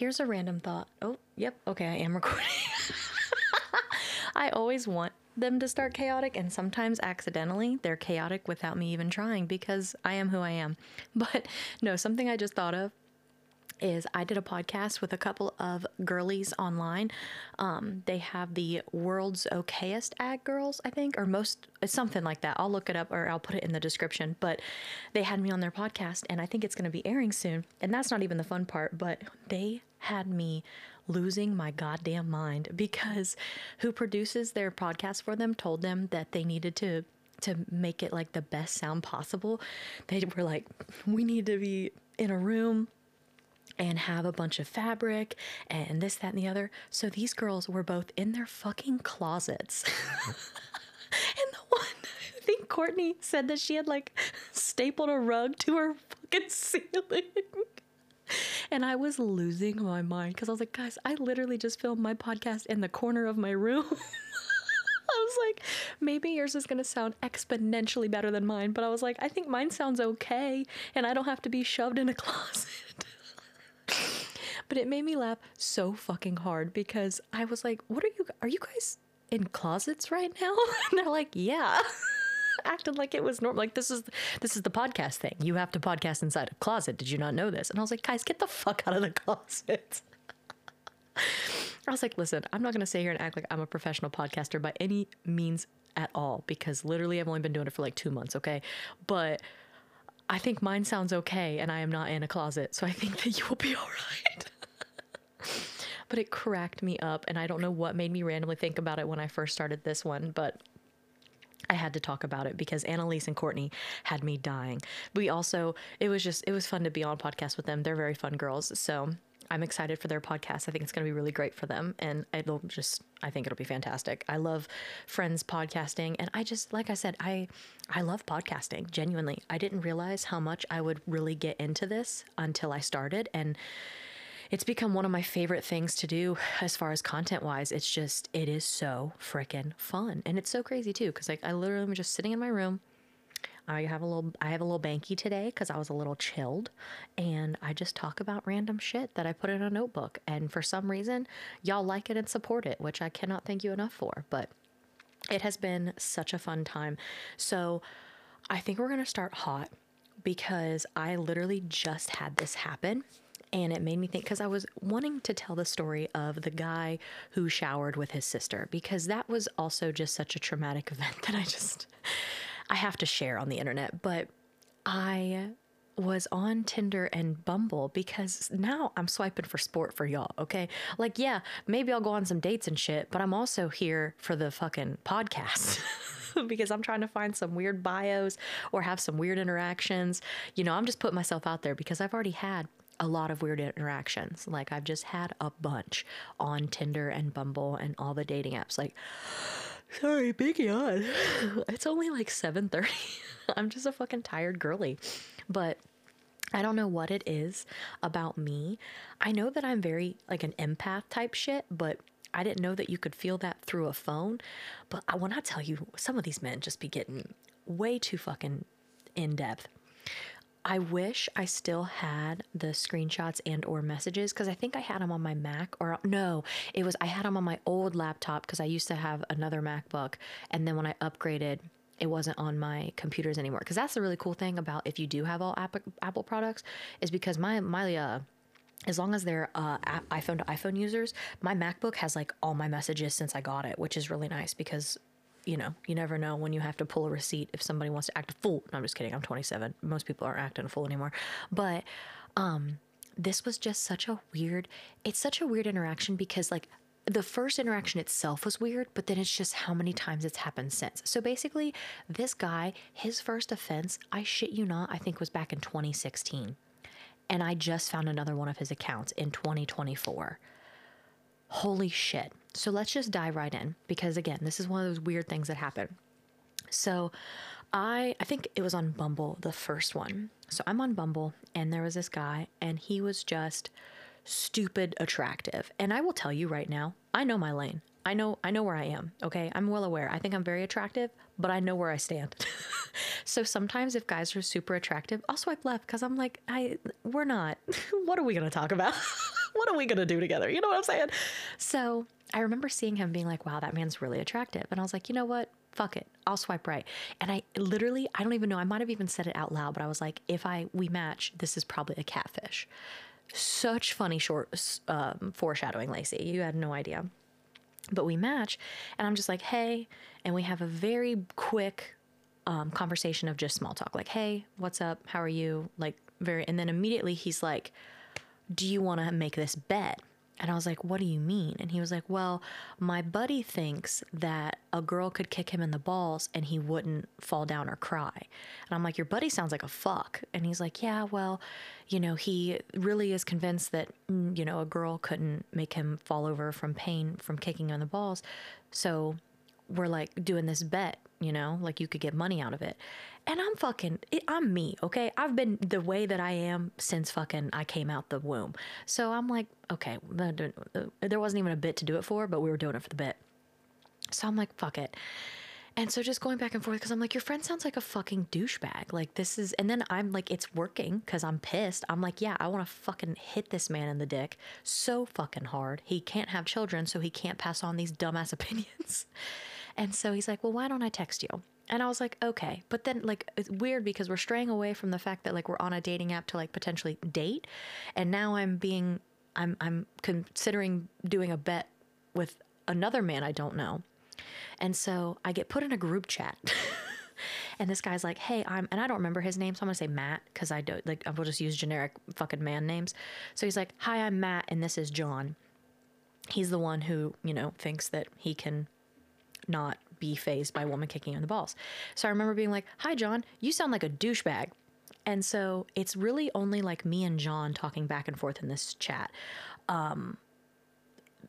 Here's a random thought. Oh, yep. Okay, I am recording. I always want them to start chaotic, and sometimes accidentally they're chaotic without me even trying because I am who I am. But no, something I just thought of is I did a podcast with a couple of girlies online. Um, they have the world's okayest ag girls, I think, or most something like that. I'll look it up or I'll put it in the description. But they had me on their podcast, and I think it's going to be airing soon. And that's not even the fun part, but they had me losing my goddamn mind because who produces their podcast for them told them that they needed to to make it like the best sound possible. They were like, we need to be in a room and have a bunch of fabric and this, that, and the other. So these girls were both in their fucking closets. and the one, I think Courtney said that she had like stapled a rug to her fucking ceiling. And I was losing my mind because I was like, guys, I literally just filmed my podcast in the corner of my room. I was like, maybe yours is going to sound exponentially better than mine. But I was like, I think mine sounds okay. And I don't have to be shoved in a closet. but it made me laugh so fucking hard because I was like, what are you, are you guys in closets right now? And they're like, yeah. Acted like it was normal. Like this is this is the podcast thing. You have to podcast inside a closet. Did you not know this? And I was like, guys, get the fuck out of the closet. I was like, listen, I'm not to sit here and act like I'm a professional podcaster by any means at all because literally I've only been doing it for like two months, okay? But I think mine sounds okay and I am not in a closet, so I think that you will be all right. but it cracked me up, and I don't know what made me randomly think about it when I first started this one, but I had to talk about it because Annalise and Courtney had me dying. We also, it was just, it was fun to be on podcast with them. They're very fun girls. So I'm excited for their podcast. I think it's going to be really great for them. And it'll just, I think it'll be fantastic. I love friends podcasting. And I just, like I said, I, I love podcasting genuinely. I didn't realize how much I would really get into this until I started. And it's become one of my favorite things to do as far as content wise. It's just, it is so freaking fun. And it's so crazy too. Cause like I literally am just sitting in my room. I have a little, I have a little banky today because I was a little chilled, and I just talk about random shit that I put in a notebook. And for some reason, y'all like it and support it, which I cannot thank you enough for. But it has been such a fun time. So I think we're gonna start hot because I literally just had this happen and it made me think because I was wanting to tell the story of the guy who showered with his sister because that was also just such a traumatic event that I just I have to share on the internet. But I was on Tinder and Bumble because now I'm swiping for sport for y'all, okay? Like, yeah, maybe I'll go on some dates and shit, but I'm also here for the fucking podcast. because I'm trying to find some weird bios or have some weird interactions. You know, I'm just putting myself out there because I've already had a lot of weird interactions. Like I've just had a bunch on Tinder and Bumble and all the dating apps. Like, sorry, big yawn. It's only like 7:30. I'm just a fucking tired girly. But I don't know what it is about me. I know that I'm very like an empath type shit, but I didn't know that you could feel that through a phone. But I, when I tell you, some of these men just be getting way too fucking in depth. I wish I still had the screenshots and or messages because I think I had them on my Mac or no, it was I had them on my old laptop because I used to have another MacBook and then when I upgraded it wasn't on my computers anymore. Because that's the really cool thing about if you do have all Apple, Apple products is because my my uh as long as they're uh, iPhone to iPhone users, my MacBook has like all my messages since I got it, which is really nice because you know, you never know when you have to pull a receipt if somebody wants to act a fool. No, I'm just kidding. I'm 27. Most people aren't acting a fool anymore. But um, this was just such a weird, it's such a weird interaction because, like, the first interaction itself was weird, but then it's just how many times it's happened since. So basically, this guy, his first offense, I shit you not, I think was back in 2016. And I just found another one of his accounts in 2024. Holy shit. So let's just dive right in because again, this is one of those weird things that happen. So I I think it was on Bumble, the first one. So I'm on Bumble and there was this guy and he was just stupid attractive. And I will tell you right now, I know my lane. I know I know where I am. Okay? I'm well aware. I think I'm very attractive, but I know where I stand. so sometimes if guys are super attractive, I'll swipe left cuz I'm like I we're not. what are we going to talk about? what are we gonna do together? You know what I'm saying? So I remember seeing him being like, wow, that man's really attractive. And I was like, you know what? Fuck it. I'll swipe right. And I literally, I don't even know, I might have even said it out loud, but I was like, if I we match, this is probably a catfish. Such funny short um, foreshadowing, Lacie. You had no idea. But we match, and I'm just like, hey, and we have a very quick um, conversation of just small talk, like, hey, what's up? How are you? Like, very, and then immediately he's like, do you want to make this bet? And I was like, What do you mean? And he was like, Well, my buddy thinks that a girl could kick him in the balls and he wouldn't fall down or cry. And I'm like, Your buddy sounds like a fuck. And he's like, Yeah, well, you know, he really is convinced that, mm, you know, a girl couldn't make him fall over from pain from kicking him in the balls. So we're like doing this bet, you know, like you could get money out of it. And I'm fucking, I'm me, okay? I've been the way that I am since fucking I came out the womb. So I'm like, okay, there wasn't even a bit to do it for, but we were doing it for the bit. So I'm like, fuck it. And so just going back and forth because I'm like, your friend sounds like a fucking douchebag. Like this is, and then I'm like, it's working because I'm pissed. I'm like, yeah, I want to fucking hit this man in the dick so fucking hard. He can't have children, so he can't pass on these dumbass opinions. And so he's like, well, why don't I text you? And I was like, okay. But then, like, it's weird because we're straying away from the fact that, like, we're on a dating app to, like, potentially date. And now I'm being, I'm, I'm considering doing a bet with another man I don't know. And so I get put in a group chat. and this guy's like, hey, I'm, and I don't remember his name. So I'm to say Matt because I don't, like, I will just use generic fucking man names. So he's like, hi, I'm Matt, and this is John. He's the one who, you know, thinks that he can not be phased by a woman kicking in the balls. So I remember being like, Hi, John, you sound like a douchebag. And so it's really only like me and John talking back and forth in this chat. Um,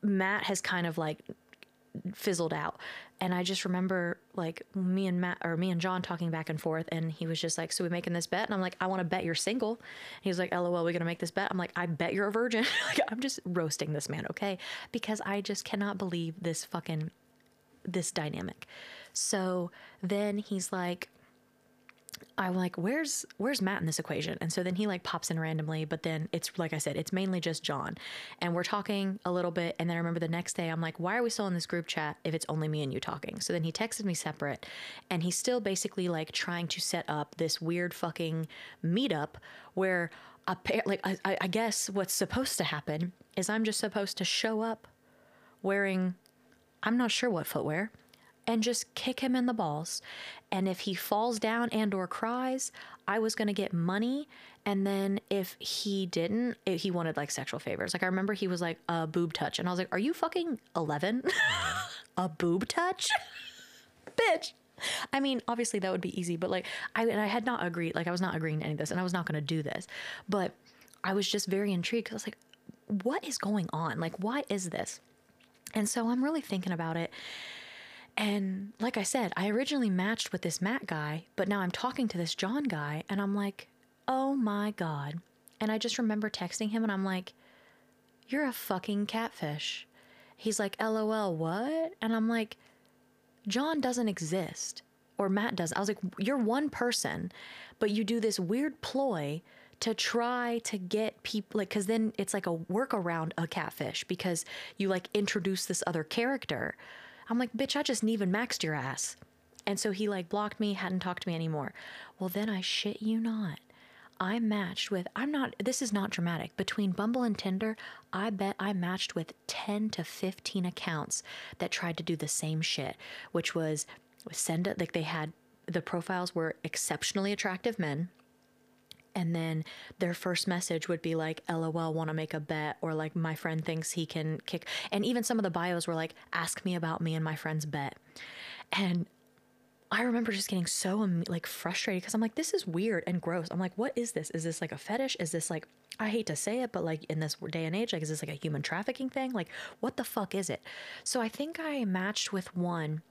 Matt has kind of like fizzled out. And I just remember like me and Matt or me and John talking back and forth. And he was just like, So we making this bet? And I'm like, I want to bet you're single. he was like, LOL, we're to make this bet? I'm like, I bet you're a virgin. like, I'm just roasting this man, okay? Because I just cannot believe this fucking this dynamic. So then he's like, I'm like, where's where's Matt in this equation? And so then he like pops in randomly, but then it's like I said, it's mainly just John. And we're talking a little bit, and then I remember the next day I'm like, why are we still in this group chat if it's only me and you talking? So then he texted me separate, and he's still basically like trying to set up this weird fucking meetup where a pair, like I, I guess what's supposed to happen is I'm just supposed to show up wearing I'm not sure what footwear, and just kick him in the balls. And if he falls down and or cries, I was going to get money. And then if he didn't, he wanted like sexual favors. Like I remember he was like a boob touch and I was like, "Are you fucking 11? a boob touch?" Bitch. I mean, obviously that would be easy, but like I and I had not agreed, like I was not agreeing to any of this and I was not going to do this. But I was just very intrigued cuz I was like, "What is going on? Like why is this?" And so I'm really thinking about it. And like I said, I originally matched with this Matt guy, but now I'm talking to this John guy, and I'm like, oh my God. And I just remember texting him, and I'm like, you're a fucking catfish. He's like, lol, what? And I'm like, John doesn't exist. Or Matt does. I was like, you're one person, but you do this weird ploy to try to get people like because then it's like a workaround a catfish because you like introduce this other character. I'm like bitch i just even maxed your ass. And so he like blocked me hadn't talked to me anymore. Well then i shit you not I matched with, I'm not, this is not dramatic. Between Bumble and Tinder, I bet I matched with 10 to 15 accounts that tried to do the same shit, which was send it, like they had, the profiles were exceptionally attractive men and then their first message would be like lol want to make a bet or like my friend thinks he can kick and even some of the bios were like ask me about me and my friend's bet and I remember just getting so like frustrated because I'm like, this is weird and gross. I'm like, what is this? Is this like a fetish? Is this like, I hate to say it, but like in this day and age, like, is this like a human trafficking thing? Like, what the fuck is it? So I think I matched with one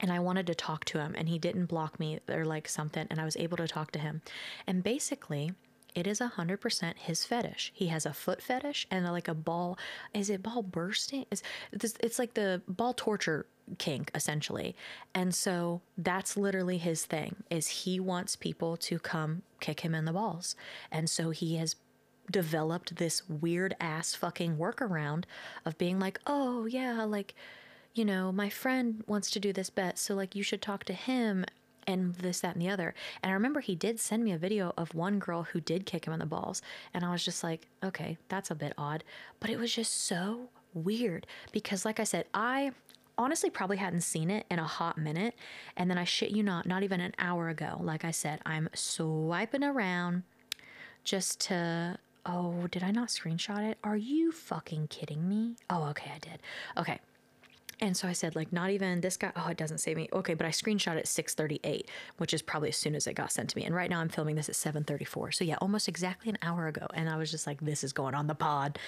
and I wanted to talk to him and he didn't block me or like something and I was able to talk to him. And basically, it is 100% his fetish. He has a foot fetish and like a ball is it ball bursting? Is this it's like the ball torture kink essentially. And so that's literally his thing is he wants people to come kick him in the balls. And so he has developed this weird ass fucking workaround of being like, oh, yeah, like, you know, my friend wants to do this bet. So, like, you should talk to him and this, that, and the other. And I remember he did send me a video of one girl who did kick him in the balls. And I was just like, okay, that's a bit odd. But it was just so weird because, like I said, I honestly probably hadn't seen it in a hot minute. And then I shit you not, not even an hour ago, like I said, I'm swiping around just to. Oh, did I not screenshot it? Are you fucking kidding me? Oh, okay, I did. Okay. And so I said, like, not even this guy. Oh, it doesn't say me. Okay, but I screenshot it at 6:38, which is probably as soon as it got sent to me. And right now I'm filming this at 7:34. So yeah, almost exactly an hour ago. And I was just like, this is going on the pod.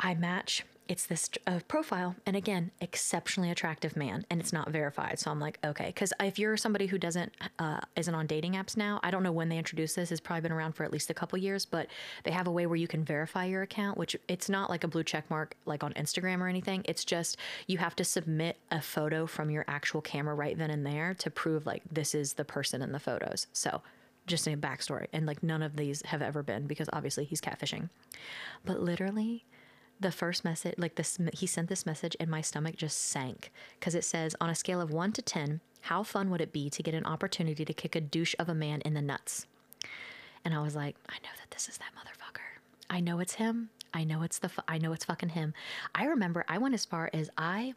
I match it's this uh, profile and again exceptionally attractive man and it's not verified. So i'm like okay because if you're somebody who doesn't uh, isn't on dating apps now i don't know when they introduced this it's probably been around for at least a couple years but they have a way where you can verify your account which it's not like a blue check mark like on instagram or anything. It's just you have to submit a photo from your actual camera right then and there to prove like this is the person in the photos. So just a backstory and like none of these have ever been because obviously he's catfishing. But literally the first message, like this, he sent this message, and my stomach just sank because it says, on a scale of one to 10, how fun would it be to get an opportunity to kick a douche of a man in the nuts? And I was like, I know that this is that motherfucker. I know it's him. I know it's the, I know it's fucking him. I remember I went as far as I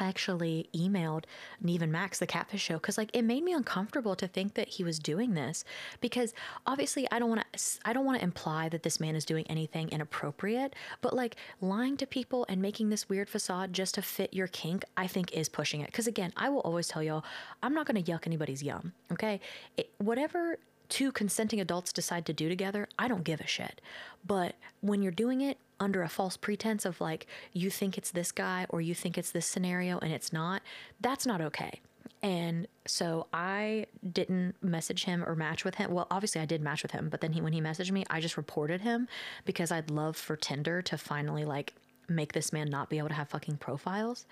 actually emailed Nev and Max, the Catfish Show, because like it made me uncomfortable to think that he was doing this. Because obviously, I don't want to, I don't want to imply that this man is doing anything inappropriate. But like lying to people and making this weird facade just to fit your kink, I think is pushing it. Because again, I will always tell y'all, I'm not going to yuck anybody's yum. Okay, it, whatever two consenting adults decide to do together, I don't give a shit. But when you're doing it under a false pretense of like you think it's this guy or you think it's this scenario and it's not, that's not okay. And so I didn't message him or match with him. Well, obviously I did match with him, but then he when he messaged me, I just reported him because I'd love for Tinder to finally like make this man not be able to have fucking profiles.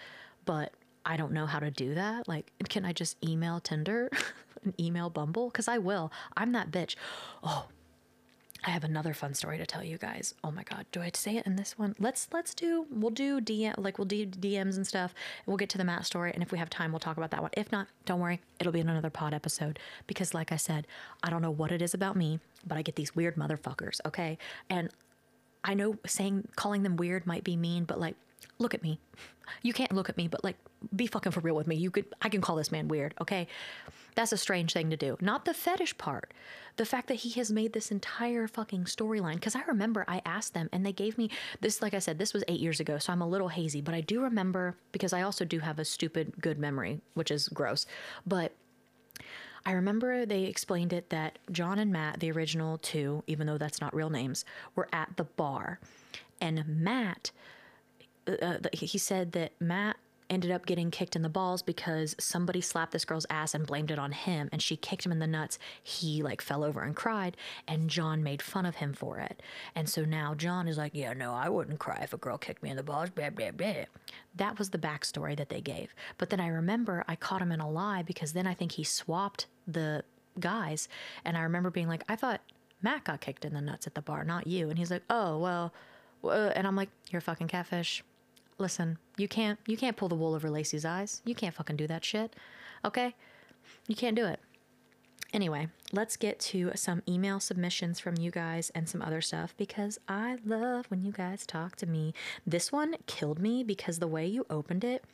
But I don't know how to do that. Like, can I just email Tinder and email Bumble? Because I will. I'm that bitch. Oh, I have another fun story to tell you guys. Oh my god, do I say it in this one? Let's let's do we'll do DM like we'll do DMs and stuff. And we'll get to the Matt story, and if we have time, we'll talk about that one. If not, don't worry, it'll be in another pod episode because, like I said, I don't know what it is about me, but I get these weird motherfuckers. Okay, and I know saying calling them weird might be mean, but like, look at me. You can't look at me, but like, be fucking for real with me. You could I can call this man weird. Okay, that's a strange thing to do. Not the fetish part. The fact that he has made this entire fucking storyline. Because I remember I asked them and they gave me this, like I said, this was eight years ago, so I'm a little hazy, but I do remember because I also do have a stupid good memory, which is gross. But I remember they explained it that John and Matt, the original two, even though that's not real names, were at the bar. And Matt, uh, uh he said that Matt ended up getting kicked in the balls because somebody slapped this girl's ass and blamed it on him and she kicked him in the nuts. He like fell over and cried and John made fun of him for it. And so now John is like, yeah, no, I wouldn't cry if a girl kicked me in the balls, blah, blah, blah. That was the backstory that they gave. But then I remember I caught him in a lie because then I think he swapped the guys. And I remember being like, I thought Matt got kicked in the nuts at the bar, not you. And he's like, oh, well, uh, and I'm like, you're a fucking catfish listen, you can't you can't pull the wool over Lacie's eyes. You can't fucking do that shit. Okay? You can't do it. Anyway, let's get to some email submissions from you guys and some other stuff because I love when you guys talk to me. This one killed me because the way you opened it,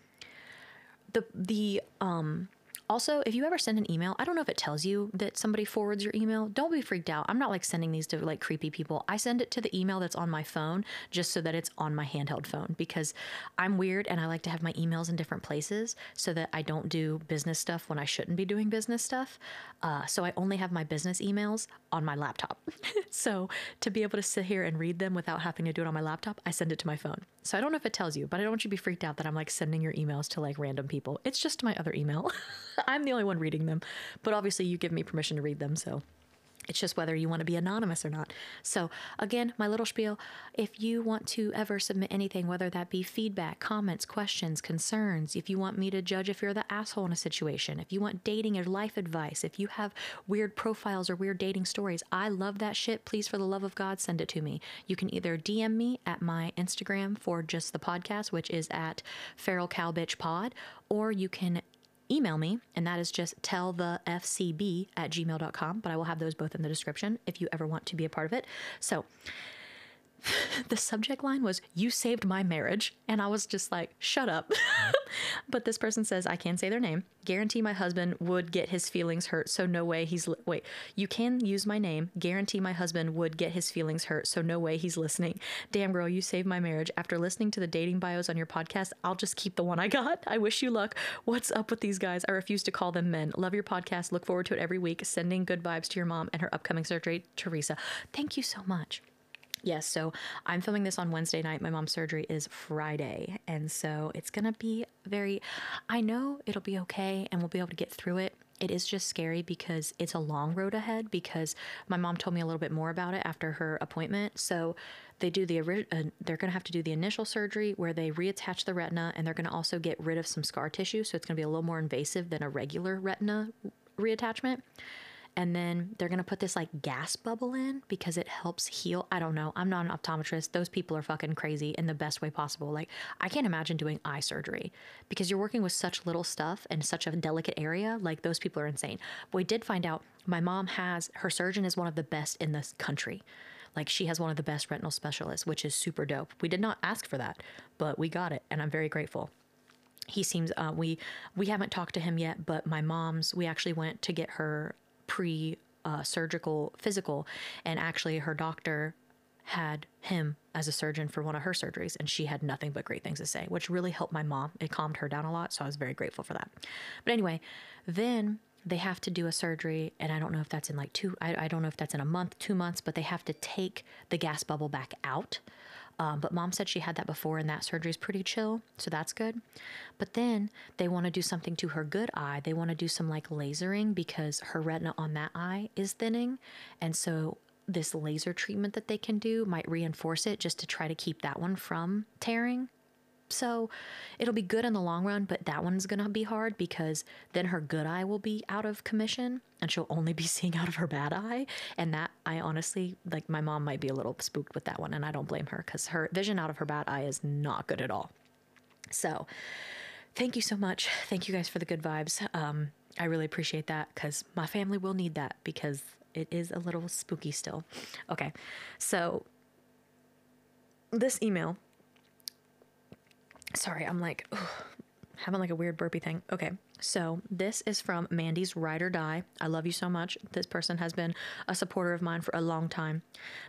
the the um also, if you ever send an email, I don't know if it tells you that somebody forwards your email. Don't be freaked out. I'm not like sending these to like creepy people. I send it to the email that's on my phone just so that it's on my handheld phone because I'm weird and I like to have my emails in different places so that I don't do business stuff when I shouldn't be doing business stuff. Uh, so I only have my business emails on my laptop. so to be able to sit here and read them without having to do it on my laptop, I send it to my phone. So I don't know if it tells you, but I don't want you to be freaked out that I'm like sending your emails to like random people. It's just my other email. I'm the only one reading them, but obviously you give me permission to read them, so It's just whether you want to be anonymous or not. So, again, my little spiel if you want to ever submit anything, whether that be feedback, comments, questions, concerns, if you want me to judge if you're the asshole in a situation, if you want dating or life advice, if you have weird profiles or weird dating stories, I love that shit. Please, for the love of God, send it to me. You can either DM me at my Instagram for just the podcast, which is at Feral Cow Bitch Pod, or you can email me, and that is just tellthefcb at gmail.com. But I will have those both in the description if you ever want to be a part of it. So the subject line was you saved my marriage. And i was just like shut up. But this person says i can't say their name. Guarantee my husband would get his feelings hurt so no way he's li- wait you can use my name. Guarantee my husband would get his feelings hurt so no way he's listening. Damn girl you saved my marriage. After listening to the dating bios on your podcast i'll just keep the one i got. I wish you luck. What's up with these guys? I refuse to call them men. Love your podcast. Look forward to it every week. Sending good vibes to your mom and her upcoming surgery teresa. Thank you so much Yes, so I'm filming this on Wednesday night. My mom's surgery is Friday. And so it's going to be very, I know it'll be okay and we'll be able to get through it. It is just scary because it's a long road ahead because my mom told me a little bit more about it after her appointment. So they do the, uh, they're going to have to do the initial surgery where they reattach the retina and they're going to also get rid of some scar tissue. So it's going to be a little more invasive than a regular retina reattachment and then they're going to put this like gas bubble in because it helps heal. I don't know. I'm not an optometrist. Those people are fucking crazy in the best way possible. Like, I can't imagine doing eye surgery because you're working with such little stuff and such a delicate area. Like, those people are insane. But we did find out my mom has her surgeon is one of the best in this country. Like, she has one of the best retinal specialists, which is super dope. We did not ask for that, but we got it, and I'm very grateful he seems uh, we we haven't talked to him yet but my mom's we actually went to get her pre uh, surgical physical, and actually her doctor had him as a surgeon for one of her surgeries, and she had nothing but great things to say, which really helped my mom. It calmed her down a lot, so I was very grateful for that. But anyway, then they have to do a surgery, and I don't know if that's in like two, I, I don't know if that's in a month, two months, but they have to take the gas bubble back out. Um, but mom said she had that before, and that surgery is pretty chill, so that's good. But then they want to do something to her good eye. They want to do some like lasering because her retina on that eye is thinning. And so this laser treatment that they can do might reinforce it just to try to keep that one from tearing. So it'll be good in the long run, but that one's going to be hard because then her good eye will be out of commission and she'll only be seeing out of her bad eye. And that I honestly, like, my mom might be a little spooked with that one, and I don't blame her because her vision out of her bad eye is not good at all. So thank you so much. Thank you guys for the good vibes. Um, I really appreciate that because my family will need that because it is a little spooky still. Okay, so this email Sorry, I'm like ugh, having like a weird burpy thing. Okay, so this is from Mandy's Ride or Die. I love you so much. This person has been a supporter of mine for a long time.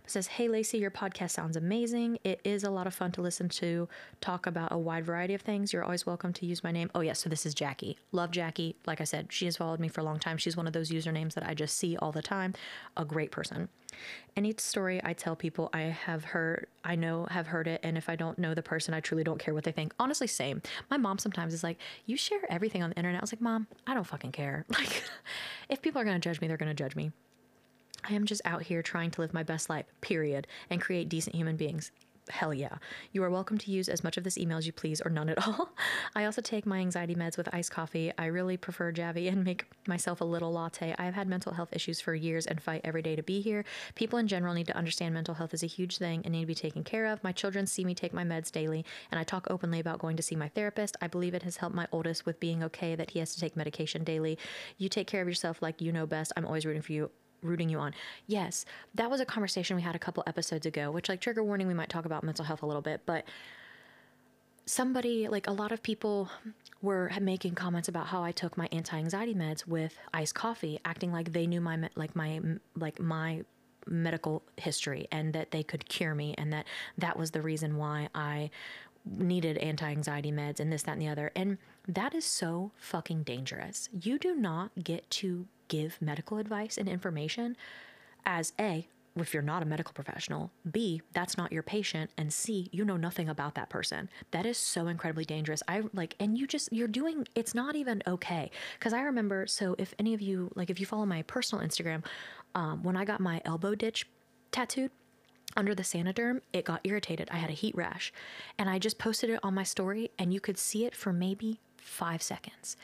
It says, Hey Lacie, your podcast sounds amazing. It is a lot of fun to listen to, talk about a wide variety of things. You're always welcome to use my name. Oh, yes, so this is Jackie. Love Jackie. Like I said, she has followed me for a long time. She's one of those usernames that I just see all the time. A great person. Any story I tell people I have heard, I know have heard it, and if I don't know the person, I truly don't care what they think. Honestly, same. My mom sometimes is like, "You share everything on the internet." I was like, "Mom, I don't fucking care. Like, if people are gonna judge me, they're gonna judge me. I am just out here trying to live my best life, period, and create decent human beings hell yeah. You are welcome to use as much of this email as you please or none at all. I also take my anxiety meds with iced coffee. I really prefer Javy and make myself a little latte. I have had mental health issues for years and fight every day to be here. People in general need to understand mental health is a huge thing and need to be taken care of. My children see me take my meds daily and I talk openly about going to see my therapist. I believe it has helped my oldest with being okay that he has to take medication daily. You take care of yourself like you know best. I'm always rooting for you rooting you on. Yes, that was a conversation we had a couple episodes ago, which, like, trigger warning, we might talk about mental health a little bit, but somebody, like, a lot of people were making comments about how I took my anti anxiety meds with iced coffee, acting like they knew my, like, my, like, my medical history and that they could cure me and that that was the reason why I needed anti anxiety meds and this, that, and the other. And that is so fucking dangerous. You do not get to give medical advice and information as A, if you're not a medical professional, B, that's not your patient, and C, you know nothing about that person. That is so incredibly dangerous. I like, and you just, you're doing, it's not even okay. Cause I remember, so if any of you, like, if you follow my personal Instagram, um, when I got my elbow ditch tattooed, under the Saniderm, it got irritated. I had a heat rash. And I just posted it on my story, and you could see it for maybe five seconds.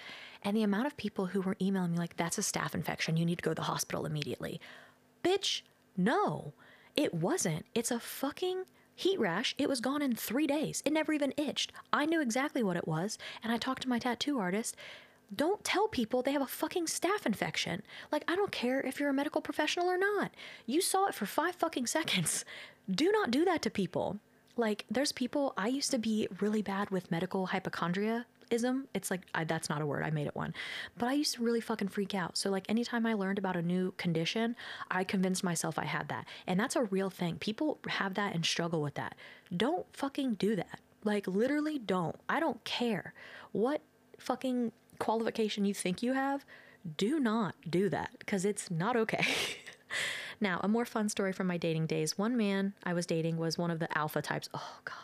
And the amount of people who were emailing me, like, that's a staph infection. You need to go to the hospital immediately. Bitch, no, it wasn't. It's a fucking heat rash. It was gone in three days. It never even itched. I knew exactly what it was, and I talked to my tattoo artist. Don't tell people they have a fucking staph infection. Like, I don't care if you're a medical professional or not. You saw it for five fucking seconds. Do not do that to people. Like, there's people, I used to be really bad with medical hypochondria ism. It's like I, that's not a word. I made it one. But I used to really fucking freak out. So like anytime I learned about a new condition, I convinced myself I had that. And that's a real thing. People have that and struggle with that. Don't fucking do that. Like literally don't. I don't care what fucking qualification you think you have. Do not do that because it's not okay. now, a more fun story from my dating days. One man I was dating was one of the alpha types. Oh god.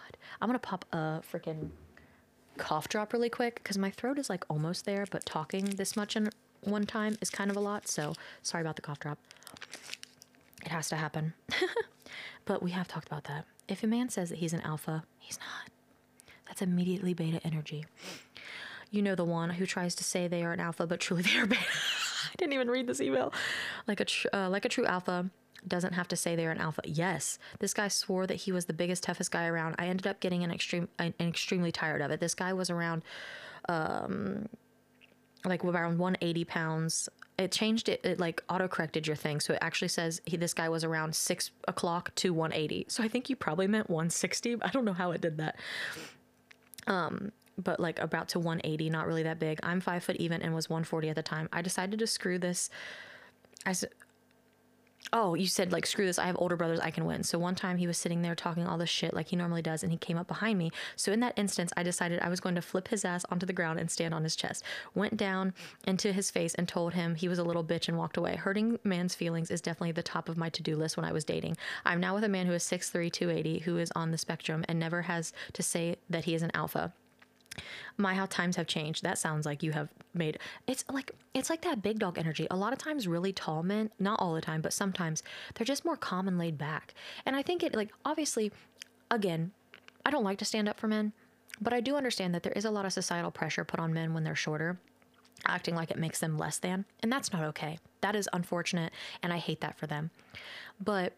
I'm going to pop a freaking cough drop really quick because my throat is like almost there, but talking this much in one time is kind of a lot. So sorry about the cough drop. It has to happen. but we have talked about that. If a man says that he's an alpha, he's not. That's immediately beta energy. You know the one who tries to say they are an alpha, but truly they are beta. I didn't even read this email. Like a tr- uh, like a true alpha, doesn't have to say they're an alpha. Yes, this guy swore that he was the biggest, toughest guy around. I ended up getting an extreme, an extremely tired of it. This guy was around, um, like around 180 pounds. It changed it, it like auto corrected your thing, so it actually says he this guy was around six o'clock to 180. So I think you probably meant 160. I don't know how it did that. Um, but like about to 180, not really that big. I'm five foot even and was 140 at the time. I decided to screw this. I oh, you said like screw this. I have older brothers. I can win. So one time he was sitting there talking all this shit like he normally does, and he came up behind me. So in that instance, I decided I was going to flip his ass onto the ground and stand on his chest. Went down into his face and told him he was a little bitch and walked away. Hurting man's feelings is definitely the top of my to do list when I was dating. I'm now with a man who is 6'3, 280, who is on the spectrum and never has to say that he is an alpha my how times have changed. That sounds like you have made it's like it's like that big dog energy. A lot of times really tall men not all the time but sometimes they're just more calm and laid back. And i think it like obviously again i don't like to stand up for men but i do understand that there is a lot of societal pressure put on men when they're shorter acting like it makes them less than and that's not okay. That is unfortunate and i hate that for them. But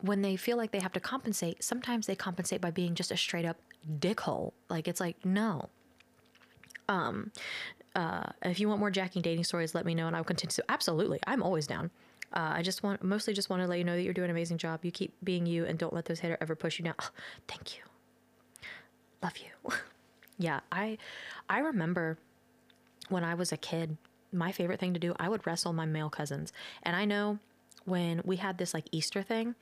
when they feel like they have to compensate, sometimes they compensate by being just a straight up dickhole. Like it's like, no. Um, uh, if you want more jacking dating stories, let me know and I'll continue. So absolutely, I'm always down. Uh, I just want, mostly just want to let you know that you're doing an amazing job. You keep being you and don't let those haters ever push you down. Oh, thank you. Love you. yeah, I, I remember when I was a kid, my favorite thing to do, I would wrestle my male cousins. And I know when we had this like Easter thing,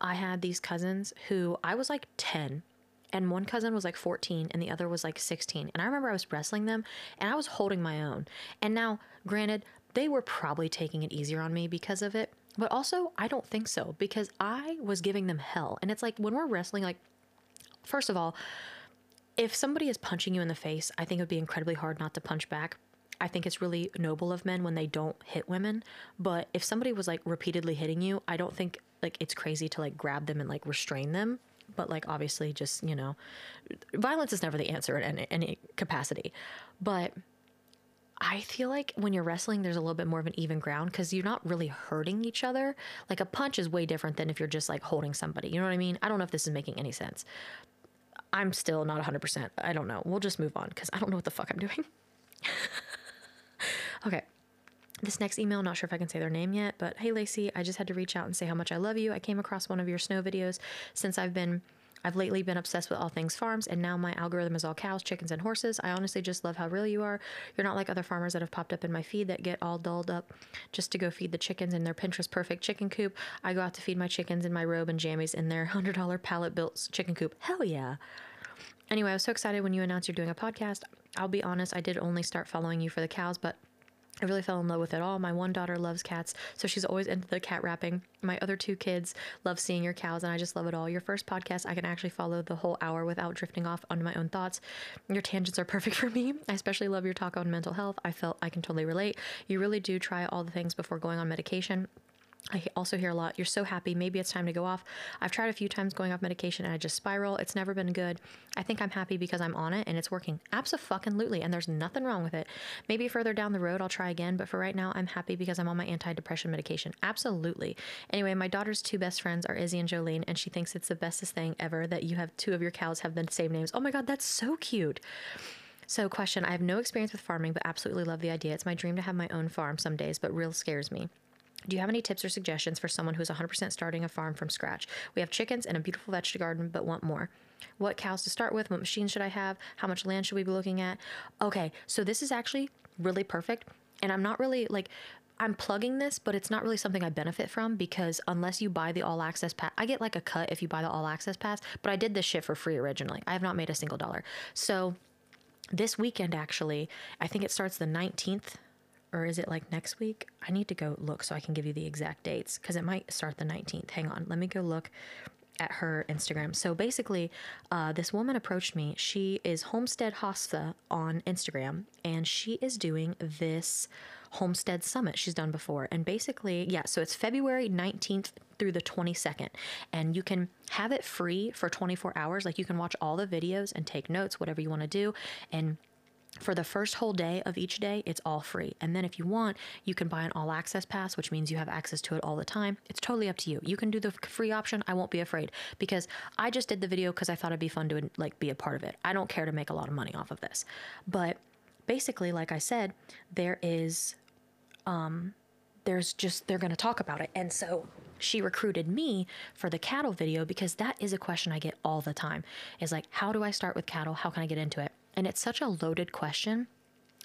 I had these cousins who I was like 10 and one cousin was like 14 and the other was like 16 and i remember i was wrestling them and i was holding my own and now granted they were probably taking it easier on me because of it but also i don't think so because i was giving them hell and it's like when we're wrestling like first of all if somebody is punching you in the face i think it would be incredibly hard not to punch back I think it's really noble of men when they don't hit women. But if somebody was like repeatedly hitting you, I don't think like it's crazy to like grab them and like restrain them but like obviously just you know violence is never the answer in any, any capacity but I feel like when you're wrestling, there's a little bit more of an even ground because you're not really hurting each other. Like a punch is way different than if you're just like holding somebody. You know what I mean? I don't know if this is making any sense. I'm still not 100%. I don't know. We'll just move on because I don't know what the fuck I'm doing. okay. This next email, not sure if I can say their name yet, but hey Lacie, I just had to reach out and say how much I love you. I came across one of your snow videos since I've been I've lately been obsessed with all things farms, and now my algorithm is all cows, chickens, and horses. I honestly just love how real you are. You're not like other farmers that have popped up in my feed that get all dolled up just to go feed the chickens in their Pinterest perfect chicken coop. I go out to feed my chickens in my robe and jammies in their $100 pallet built chicken coop. Hell yeah. Anyway, I was so excited when you announced you're doing a podcast. I'll be honest, I did only start following you for the cows, but I really fell in love with it all. My one daughter loves cats, so she's always into the cat wrapping. My other two kids love seeing your cows, and I just love it all. Your first podcast, I can actually follow the whole hour without drifting off onto my own thoughts. Your tangents are perfect for me. I especially love your talk on mental health. I felt I can totally relate. You really do try all the things before going on medication. I also hear a lot, you're so happy, maybe it's time to go off. I've tried a few times going off medication and I just spiral. It's never been good. I think I'm happy because I'm on it and it's working. Absolutely. And there's nothing wrong with it. Maybe further down the road I'll try again, but for right now I'm happy because I'm on my antidepressant medication. Absolutely. Anyway, my daughter's two best friends are Izzy and Jolene, and she thinks it's the bestest thing ever that you have two of your cows have the same names. Oh my God, that's so cute. So, question I have no experience with farming, but absolutely love the idea. It's my dream to have my own farm some days, but real scares me. Do you have any tips or suggestions for someone who's 100% starting a farm from scratch? We have chickens and a beautiful vegetable garden, but want more. What cows to start with? What machines should I have? How much land should we be looking at? Okay, so this is actually really perfect. And I'm not really like, I'm plugging this, but it's not really something I benefit from because unless you buy the all access pass, I get like a cut if you buy the all access pass, but I did this shit for free originally. I have not made a single dollar. So this weekend, actually, I think it starts the 19th or is it like next week? I need to go look so I can give you the exact dates because it might start the 19th. Hang on, let me go look at her Instagram. So basically, uh, this woman approached me. She is Homestead Hofstra on Instagram, and she is doing this Homestead Summit she's done before. And basically, yeah, so it's February 19th through the 22nd, and you can have it free for 24 hours. Like you can watch all the videos and take notes, whatever you want to do, and for the first whole day of each day, it's all free. And then if you want, you can buy an all access pass, which means you have access to it all the time. It's totally up to you. You can do the free option. I won't be afraid because I just did the video because I thought it'd be fun to like be a part of it. I don't care to make a lot of money off of this. But basically, like I said, there is um there's just they're going to talk about it. And so she recruited me for the cattle video because that is a question I get all the time. Is like, how do I start with cattle? How can I get into it? And it's such a loaded question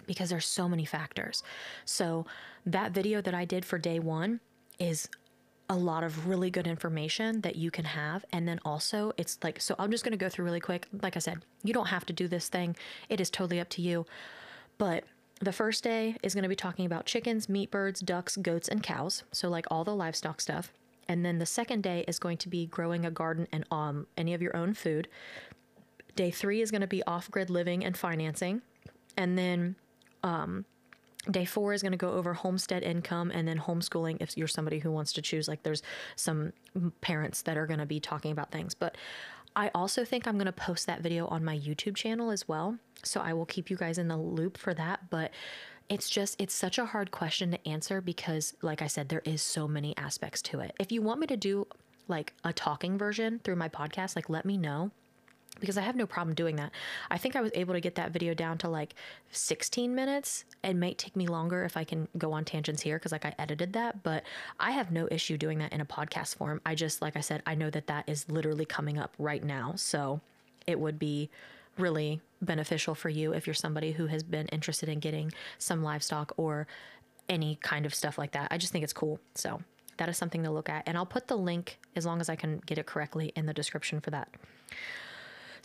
because there's so many factors. So that video that I did for day 1 is a lot of really good information that you can have. And then also, it's like, so I'm just going to go through really quick. Like I said, you don't have to do this thing, it is totally up to you. But the first day is going to be talking about chickens, meat birds, ducks, goats, and cows. So, like all the livestock stuff. And then the second day is going to be growing a garden and um, any of your own food. Day three is going to be off grid living and financing. And then um, day four is going to go over homestead income and then homeschooling if you're somebody who wants to choose. Like there's some parents that are going to be talking about things. But I also think I'm going to post that video on my YouTube channel as well. So I will keep you guys in the loop for that. But it's just, it's such a hard question to answer because, like I said, there is so many aspects to it. If you want me to do like a talking version through my podcast, like let me know because I have no problem doing that. I think I was able to get that video down to like 16 minutes. It might take me longer if I can go on tangents here because like I edited that, but I have no issue doing that in a podcast form. I just like I said, I know that that is literally coming up right now, so it would be really beneficial for you if you're somebody who has been interested in getting some livestock or any kind of stuff like that. I just think it's cool. So, that is something to look at and I'll put the link as long as I can get it correctly in the description for that.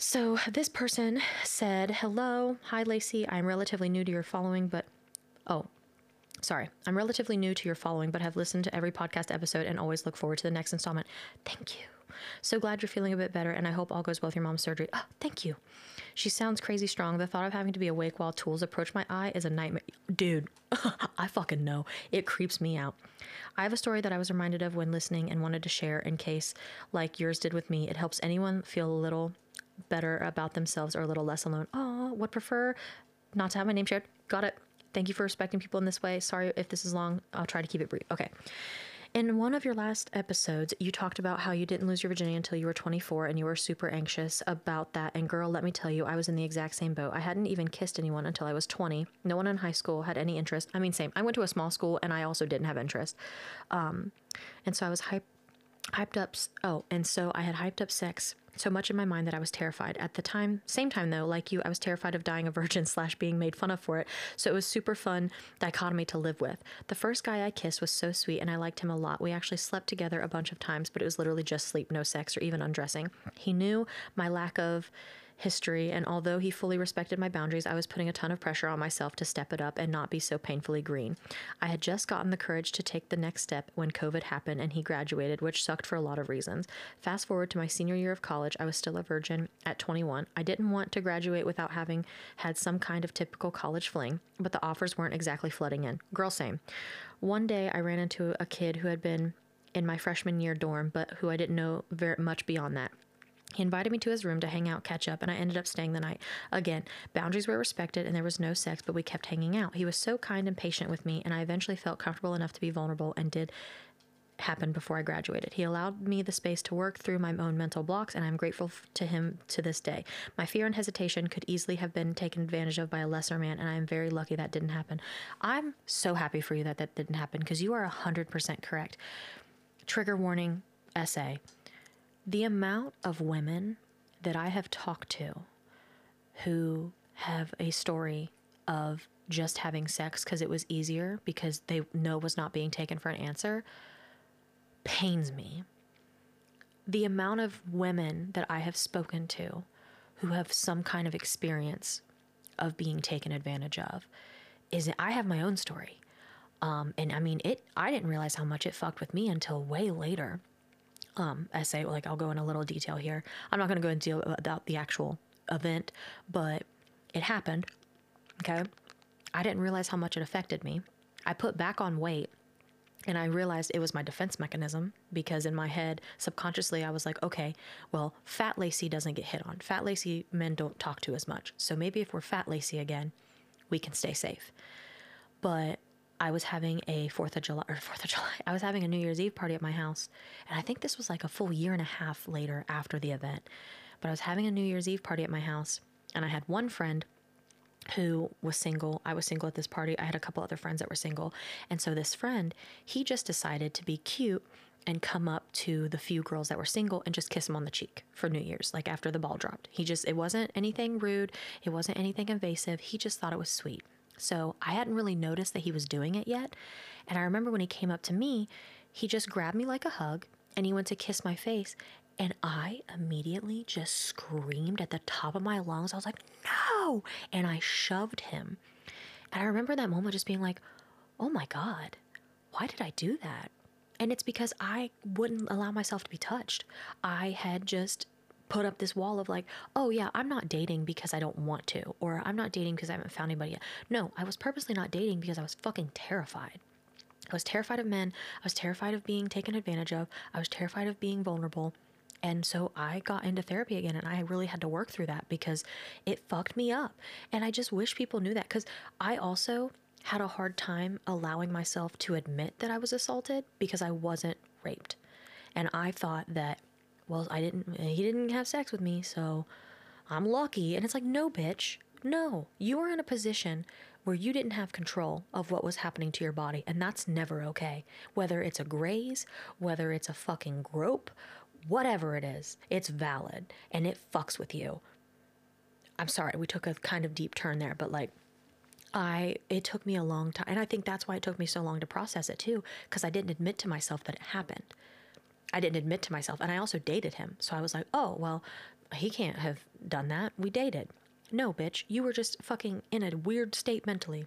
So this person said, Hello. Hi, Lacie. I'm relatively new to your following, but. Oh, sorry. I'm relatively new to your following, but have listened to every podcast episode and always look forward to the next installment. Thank you. So glad you're feeling a bit better, and I hope all goes well with your mom's surgery. Oh, thank you. She sounds crazy strong. The thought of having to be awake while tools approach my eye is a nightmare. Dude, I fucking know. It creeps me out. I have a story that I was reminded of when listening and wanted to share in case, like yours did with me, it helps anyone feel a little better about themselves or a little less alone. Oh, would prefer not to have my name shared. Got it. Thank you for respecting people in this way. Sorry if this is long. I'll try to keep it brief. Okay. In one of your last episodes, you talked about how you didn't lose your virginity until you were 24 and you were super anxious about that. And girl, let me tell you, I was in the exact same boat. I hadn't even kissed anyone until I was 20. No one in high school had any interest. I mean, same. I went to a small school and I also didn't have interest. Um, and so I was hyped hyped up oh and so i had hyped up sex so much in my mind that I was terrified. At the time, same time though, like you, I was terrified of dying a virgin slash being made fun of for it. So it was super fun dichotomy to live with. The first guy I kissed was so sweet and I liked him a lot. We actually slept together a bunch of times, but it was literally just sleep, no sex or even undressing. He knew my lack of history, and although he fully respected my boundaries, I was putting a ton of pressure on myself to step it up and not be so painfully green. I had just gotten the courage to take the next step when COVID happened and he graduated, which sucked for a lot of reasons. Fast forward to my senior year of college, I was still a virgin at 21. I didn't want to graduate without having had some kind of typical college fling, but the offers weren't exactly flooding in. Girl, same. One day, I ran into a kid who had been in my freshman year dorm, but who I didn't know very much beyond that. He invited me to his room to hang out, catch up, and I ended up staying the night. Again, boundaries were respected and there was no sex, but we kept hanging out. He was so kind and patient with me, and I eventually felt comfortable enough to be vulnerable and did happen before I graduated. He allowed me the space to work through my own mental blocks, and I'm grateful to him to this day. My fear and hesitation could easily have been taken advantage of by a lesser man, and I am very lucky that didn't happen. I'm so happy for you that that didn't happen because you are 100% correct. Trigger warning essay the amount of women that I have talked to who have a story of just having sex because it was easier because they know was not being taken for an answer pains me. The amount of women that I have spoken to who have some kind of experience of being taken advantage of is I have my own story. Um, and I mean, it, I didn't realize how much it fucked with me until way later um, essay. Like I'll go in a little detail here. I'm not going to go into about the actual event, but it happened. Okay. I didn't realize how much it affected me. I put back on weight and I realized it was my defense mechanism because in my head, subconsciously, I was like, okay, well, fat Lacie doesn't get hit on. Fat Lacie men don't talk to as much. So maybe if we're fat Lacie again, we can stay safe. But I was having a Fourth of July or Fourth of July. I was having a New Year's Eve party at my house, and I think this was like a full year and a half later after the event. But I was having a New Year's Eve party at my house, and I had one friend who was single. I was single at this party. I had a couple other friends that were single, and so this friend, he just decided to be cute and come up to the few girls that were single and just kiss them on the cheek for New Year's, like after the ball dropped. He just, it wasn't anything rude, it wasn't anything invasive. He just thought it was sweet. So I hadn't really noticed that he was doing it yet. And I remember when he came up to me, he just grabbed me like a hug and he went to kiss my face. And I immediately just screamed at the top of my lungs. I was like, no. And I shoved him. And I remember that moment just being like, oh my God, why did I do that? And it's because I wouldn't allow myself to be touched. I had just put up this wall of like, oh yeah, I'm not dating because I don't want to, or I'm not dating because I haven't found anybody yet. No, I was purposely not dating because I was fucking terrified. I was terrified of men. I was terrified of being taken advantage of. I was terrified of being vulnerable. And so I got into therapy again and I really had to work through that because it fucked me up. And I just wish people knew that because I also had a hard time allowing myself to admit that I was assaulted because I wasn't raped. And I thought that well, I didn't, eh, he didn't have sex with me, so I'm lucky. And it's like, no, bitch. No, you are in a position where you didn't have control of what was happening to your body, and that's never okay. Whether it's a graze, whether it's a fucking grope, whatever it is, it's valid and it fucks with you. I'm sorry, we took a kind of deep turn there, but like, I it took me a long time and I think that's why it took me so long to process it too because I didn't admit to myself that it happened. I didn't admit to myself. And I also dated him. So I was like, oh, well, he can't have done that. We dated. No, bitch, you were just fucking in a weird state mentally.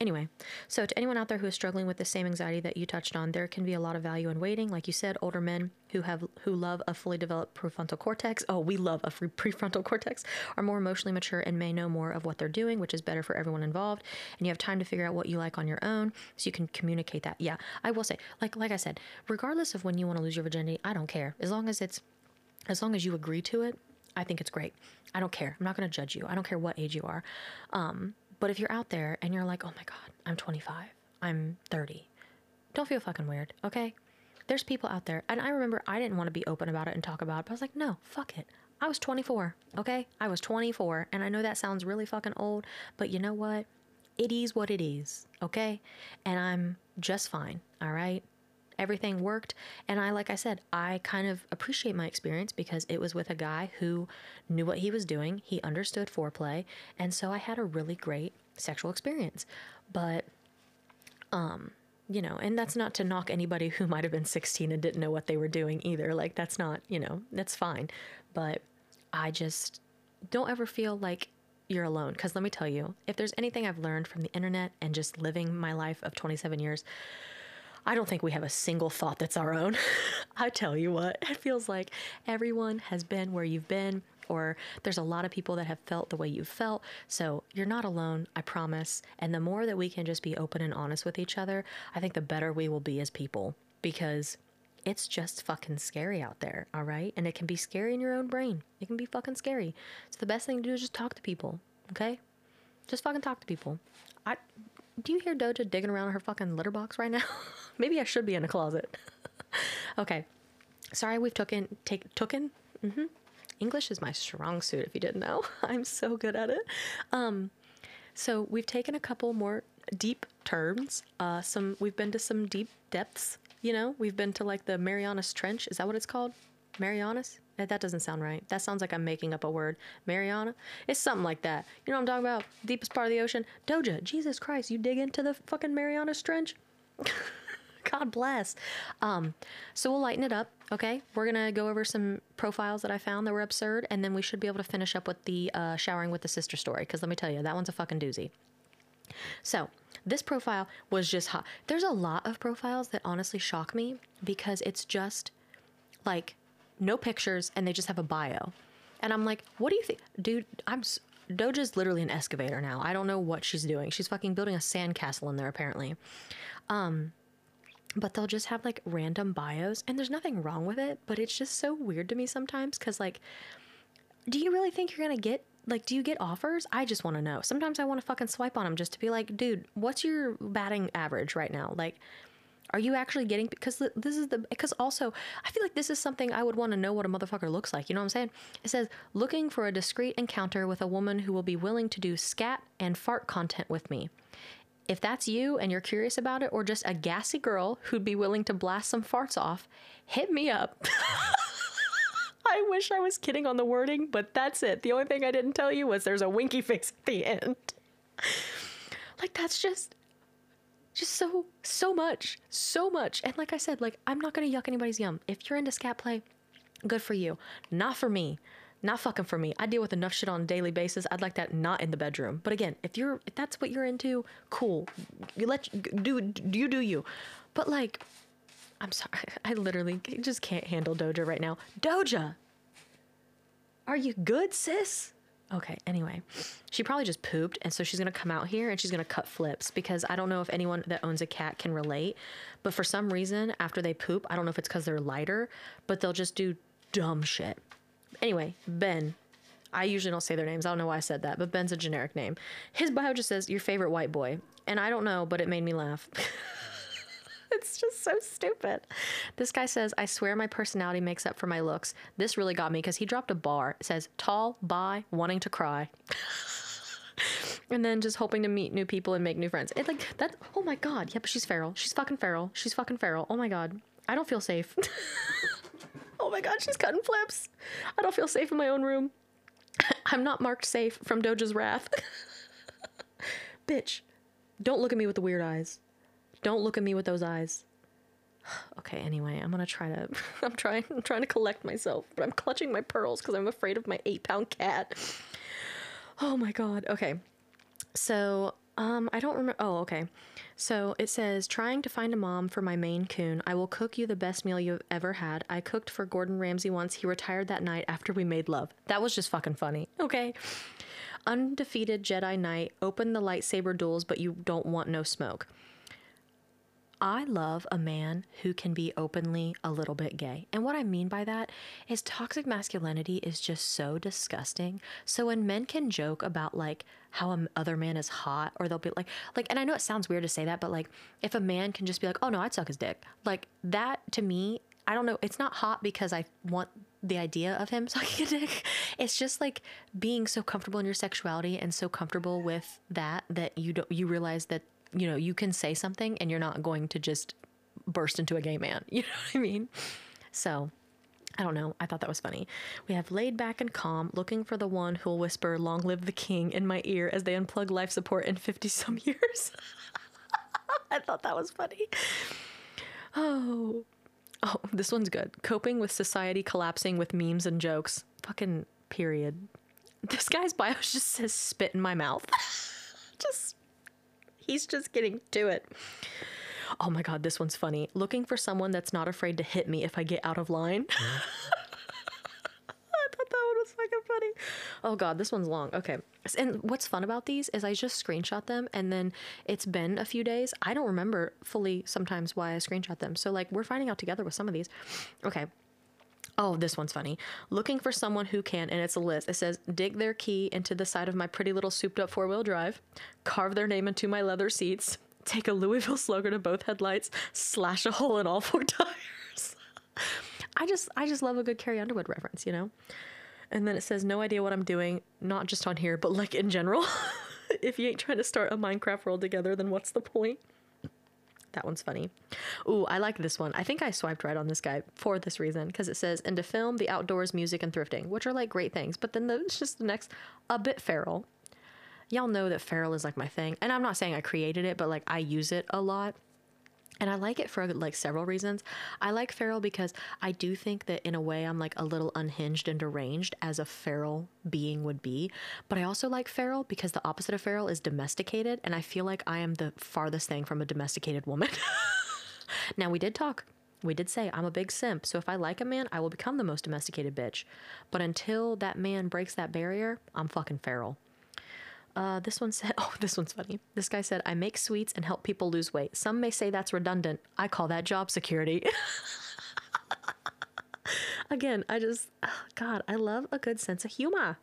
Anyway, so to anyone out there who is struggling with the same anxiety that you touched on, there can be a lot of value in waiting. Like you said, older men who have who love a fully developed prefrontal cortex. Oh, we love a prefrontal cortex. Are more emotionally mature and may know more of what they're doing, which is better for everyone involved. And you have time to figure out what you like on your own, so you can communicate that. Yeah, I will say, like like I said, regardless of when you want to lose your virginity, I don't care as long as it's as long as you agree to it. I think it's great. I don't care. I'm not going to judge you. I don't care what age you are. Um, but if you're out there and you're like, oh my God, I'm 25, I'm 30, don't feel fucking weird, okay? There's people out there, and I remember I didn't want to be open about it and talk about it, but I was like, no, fuck it. I was 24, okay? I was 24, and I know that sounds really fucking old, but you know what? It is what it is, okay? And I'm just fine, all right? Everything worked. And I, like I said, I kind of appreciate my experience because it was with a guy who knew what he was doing. He understood foreplay. And so I had a really great sexual experience. But, um, you know, and that's not to knock anybody who might have been 16 and didn't know what they were doing either. Like, that's not, you know, that's fine. But I just, don't ever feel like you're alone. Because let me tell you, if there's anything I've learned from the internet and just living my life of 27 years, I don't think we have a single thought that's our own. I tell you what, it feels like everyone has been where you've been, or there's a lot of people that have felt the way you've felt. So you're not alone, I promise. And the more that we can just be open and honest with each other, I think the better we will be as people because it's just fucking scary out there, all right? And it can be scary in your own brain. It can be fucking scary. So the best thing to do is just talk to people, okay? Just fucking talk to people. I do you hear Doja digging around her fucking litter box right now? Maybe I should be in a closet. okay. Sorry, we've taken take tooken. Mm-hmm. English is my strong suit. If you didn't know, I'm so good at it. Um, so we've taken a couple more deep turns. Uh, some we've been to some deep depths. You know, we've been to like the Marianas Trench. Is that what it's called? Marianas? Eh, That doesn't sound right. That sounds like I'm making up a word. Mariana? It's something like that. You know what I'm talking about? Deepest part of the ocean. Doja, Jesus Christ, you dig into the fucking Marianas Trench? God bless. Um, so we'll lighten it up, okay? We're gonna go over some profiles that I found that were absurd, and then we should be able to finish up with the uh, showering with the sister story. Because let me tell you, that one's a fucking doozy. So this profile was just hot. There's a lot of profiles that honestly shock me because it's just like no pictures and they just have a bio. And I'm like, what do you think? Dude, I'm. Doja's literally an excavator now. I don't know what she's doing. She's fucking building a sandcastle in there, apparently. Um, but they'll just have like random bios, and there's nothing wrong with it, but it's just so weird to me sometimes because, like, do you really think you're gonna get like do you get offers? I just want to know. Sometimes i want to fucking swipe on them just to be like dude what's your batting average right now? Like are you actually getting because this is the because also i feel like this is something i would want to know what a motherfucker looks like you know what i'm saying? It says looking for a discreet encounter with a woman who will be willing to do scat and fart content with me if that's you and you're curious about it or just a gassy girl who'd be willing to blast some farts off hit me up I wish I was kidding on the wording, but that's it. The only thing I didn't tell you was there's a winky face at the end. like that's just just so so much. So much. And like I said, like I'm not to yuck anybody's yum. If you're into scat play, good for you. Not for me. Not fucking for me. I deal with enough shit on a daily basis. I'd like that not in the bedroom. But again, if you're if that's what you're into, cool. You let do you do you. But like I'm sorry. I literally just can't handle Doja right now. Doja! Are you good, sis? Okay, anyway. She probably just pooped, and so she's gonna come out here and she's gonna cut flips because I don't know if anyone that owns a cat can relate. But for some reason, after they poop, I don't know if it's because they're lighter, but they'll just do dumb shit. Anyway, Ben. I usually don't say their names. I don't know why I said that, but Ben's a generic name. His bio just says, Your favorite white boy. And I don't know, but it made me laugh. It's just so stupid. This guy says, I swear my personality makes up for my looks. This really got me because he dropped a bar. It says, tall, bi, wanting to cry. and then just hoping to meet new people and make new friends. It like that. Oh my God. Yep, she's feral. She's fucking feral. She's fucking feral. Oh my God. I don't feel safe. oh my God, she's cutting flips. I don't feel safe in my own room. I'm not marked safe from Doja's wrath. Bitch, don't look at me with the weird eyes. Don't look at me with those eyes. Okay, anyway, I'm gonna try to. I'm trying. I'm trying to collect myself, but I'm clutching my pearls because I'm afraid of my eight-pound cat. Oh my god. Okay, so um, I don't remember. Oh, okay. So it says, trying to find a mom for my Maine Coon. I will cook you the best meal you've ever had. I cooked for Gordon Ramsay once. He retired that night after we made love. That was just fucking funny. Okay. Undefeated Jedi Knight. Open the lightsaber duels, but you don't want no smoke. I love a man who can be openly a little bit gay. And what I mean by that is toxic masculinity is just so disgusting. So when men can joke about like how a other man is hot or they'll be like like and I know it sounds weird to say that, but like if a man can just be like, "Oh no, I'd suck his dick." Like that to me, I don't know, it's not hot because I want the idea of him sucking a dick. It's just like being so comfortable in your sexuality and so comfortable with that that you don't you realize that you know you can say something and you're not going to just burst into a gay man. You know what I mean? So I don't know. I thought that was funny. We have laid back and calm, looking for the one who'll whisper "Long live the king" in my ear as they unplug life support in fifty some years. I thought that was funny. Oh, oh, this one's good. Coping with society collapsing with memes and jokes. Fucking period. this guy's bio just says spit in my mouth. just he's just getting to it. Oh my god, this one's funny. Looking for someone that's not afraid to hit me if I get out of line. I thought that one was fucking funny. Oh god, this one's long. Okay. And what's fun about these is I just screenshot them and then it's been a few days. I don't remember fully sometimes why I screenshot them. So like we're finding out together with some of these. Okay. Oh, this one's funny. Looking for someone who can, and it's a list. It says, dig their key into the side of my pretty little souped up four wheel drive, carve their name into my leather seats, take a Louisville slugger to both headlights, slash a hole in all four tires. I just, I just love a good Carrie Underwood reference, you know? And then it says, no idea what I'm doing, not just on here, but like in general. if you ain't trying to start a Minecraft world together, then what's the point? That one's funny. Ooh, I like this one. I think I swiped right on this guy for this reason because it says into film, the outdoors, music, and thrifting, which are like great things. But then the, it's just the next, a bit feral. Y'all know that feral is like my thing, and I'm not saying I created it, but like I use it a lot. And I like it for like several reasons. I like feral because I do think that in a way I'm like a little unhinged and deranged as a feral being would be. But I also like feral because the opposite of feral is domesticated. And I feel like I am the farthest thing from a domesticated woman. now, we did talk. We did say I'm a big simp. So if I like a man, I will become the most domesticated bitch. But until that man breaks that barrier, I'm fucking feral. Uh, this one said, oh, this one's funny. This guy said, I make sweets and help people lose weight. Some may say that's redundant. I call that job security. Again, I just, oh God, I love a good sense of humor.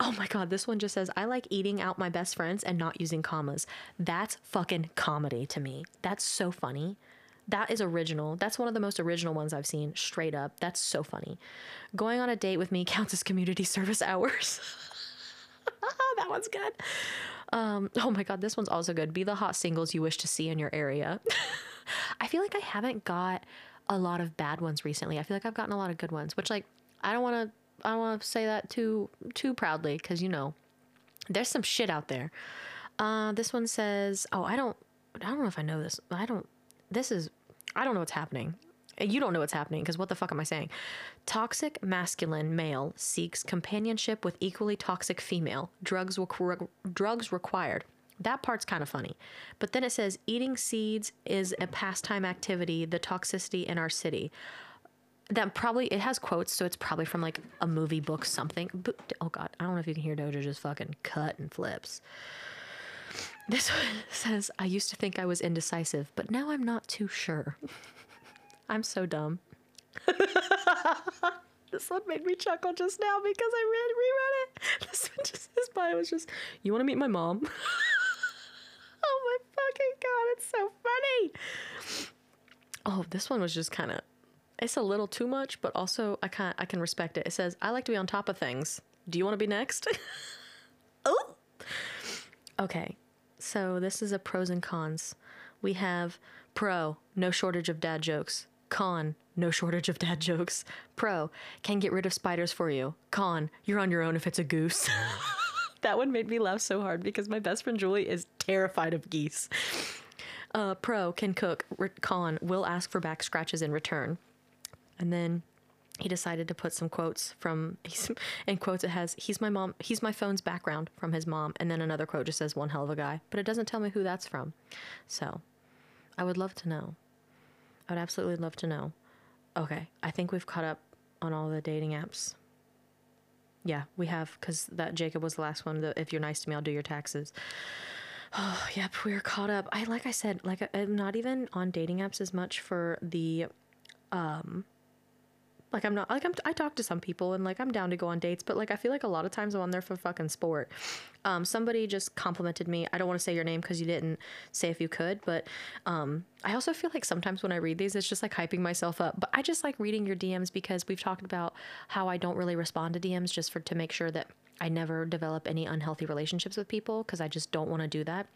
Oh my God, this one just says, I like eating out my best friends and not using commas. That's fucking comedy to me. That's so funny. That is original. That's one of the most original ones I've seen, straight up. That's so funny. Going on a date with me counts as community service hours. that one's good. Um, oh my god, this one's also good. Be the hot singles you wish to see in your area. I feel like I haven't got a lot of bad ones recently. I feel like I've gotten a lot of good ones, which like I don't want to I don't want to say that too too proudly cuz you know, there's some shit out there. Uh, this one says, "Oh, I don't I don't know if I know this. I don't this is I don't know what's happening you don't know what's happening because what the fuck am I saying? Toxic masculine male seeks companionship with equally toxic female. Drugs requ- drugs required. That part's kind of funny. But then it says eating seeds is a pastime activity, the toxicity in our city. That probably it has quotes, so it's probably from like a movie, book, something. But, oh god, I don't know if you can hear Doja just fucking cut and flips. This one says, I used to think I was indecisive, but now I'm not too sure. I'm so dumb. this one made me chuckle just now because I read reread it. This one just his bio was just, you want to meet my mom? oh my fucking god, it's so funny. Oh, this one was just kind of it's a little too much, but also I can I can respect it. It says, I like to be on top of things. Do you want to be next? oh. Okay. So this is a pros and cons. We have pro, no shortage of dad jokes. Con, no shortage of dad jokes. Pro, can get rid of spiders for you. Con, you're on your own if it's a goose. that one made me laugh so hard because my best friend Julie is terrified of geese. Uh, pro, can cook. Con, will ask for back scratches in return. And then he decided to put some quotes from he's in quotes it has he's my mom he's my phone's background from his mom and then another quote just says one hell of a guy but it doesn't tell me who that's from so i would love to know I would absolutely love to know. Okay, I think we've caught up on all the dating apps. Yeah, we have because that Jacob was the last one. If you're nice to me, I'll do your taxes. Oh, yep, we're caught up. I like I said, like I'm not even on dating apps as much for the um like I'm not like I'm I talk to some people and like I'm down to go on dates, but like I feel like a lot of times I'm on there for fucking sport. Um, somebody just complimented me. I don't want to say your name because you didn't say if you could, but um, I also feel like sometimes when I read these, it's just like hyping myself up. But I just like reading your DMs because we've talked about how I don't really respond to DMs just for to make sure that I never develop any unhealthy relationships with people because I just don't want to do that.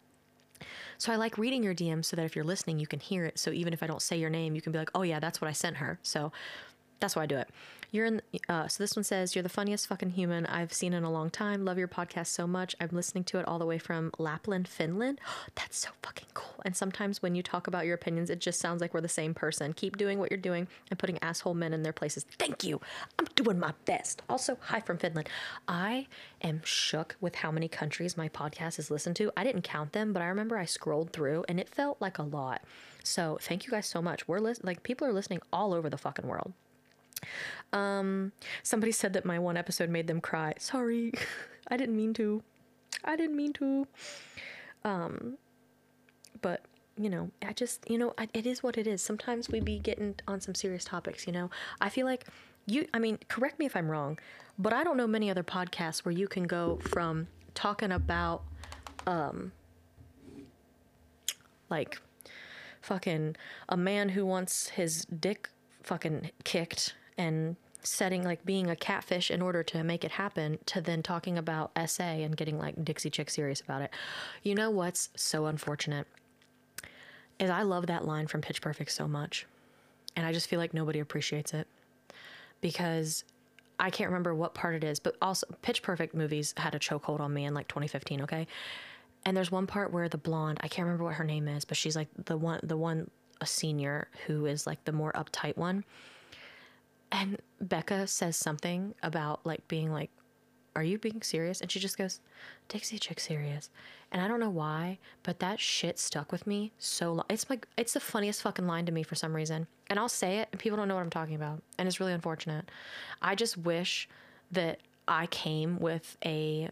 So I like reading your DMs so that if you're listening, you can hear it. So even if I don't say your name, you can be like, oh yeah, that's what I sent her. So That's why I do it. You're in. Uh, so this one says you're the funniest fucking human I've seen in a long time. Love your podcast so much. I'm listening to it all the way from Lapland, Finland. That's so fucking cool. And sometimes when you talk about your opinions, it just sounds like we're the same person. Keep doing what you're doing and putting asshole men in their places. Thank you. I'm doing my best. Also, hi from Finland. I am shook with how many countries my podcast is listened to. I didn't count them, but I remember I scrolled through and it felt like a lot. So thank you guys so much. We're like people are listening all over the fucking world. Um, somebody said that my one episode made them cry. Sorry, I didn't mean to. I didn't mean to. Um, but you know, I just you know, I, it is what it is. Sometimes we be getting on some serious topics. You know, I feel like you. I mean, correct me if I'm wrong, but I don't know many other podcasts where you can go from talking about, um, like, fucking a man who wants his dick fucking kicked and setting like being a catfish in order to make it happen to then talking about SA and getting like Dixie Chick serious about it. You know what's so unfortunate is I love that line from Pitch Perfect so much. And I just feel like nobody appreciates it because I can't remember what part it is, but also Pitch Perfect movies had a chokehold on me in like 2015, okay? And there's one part where the blonde, I can't remember what her name is, but she's like the one the one a senior who is like the more uptight one and Beca says something about like being like, Are you being serious? And she just goes, Dixie chick serious. And I don't know why, but that shit stuck with me so long. It's like it's the funniest fucking line to me for some reason. And I'll say it and people don't know what I'm talking about. And it's really unfortunate. I just wish that I came with a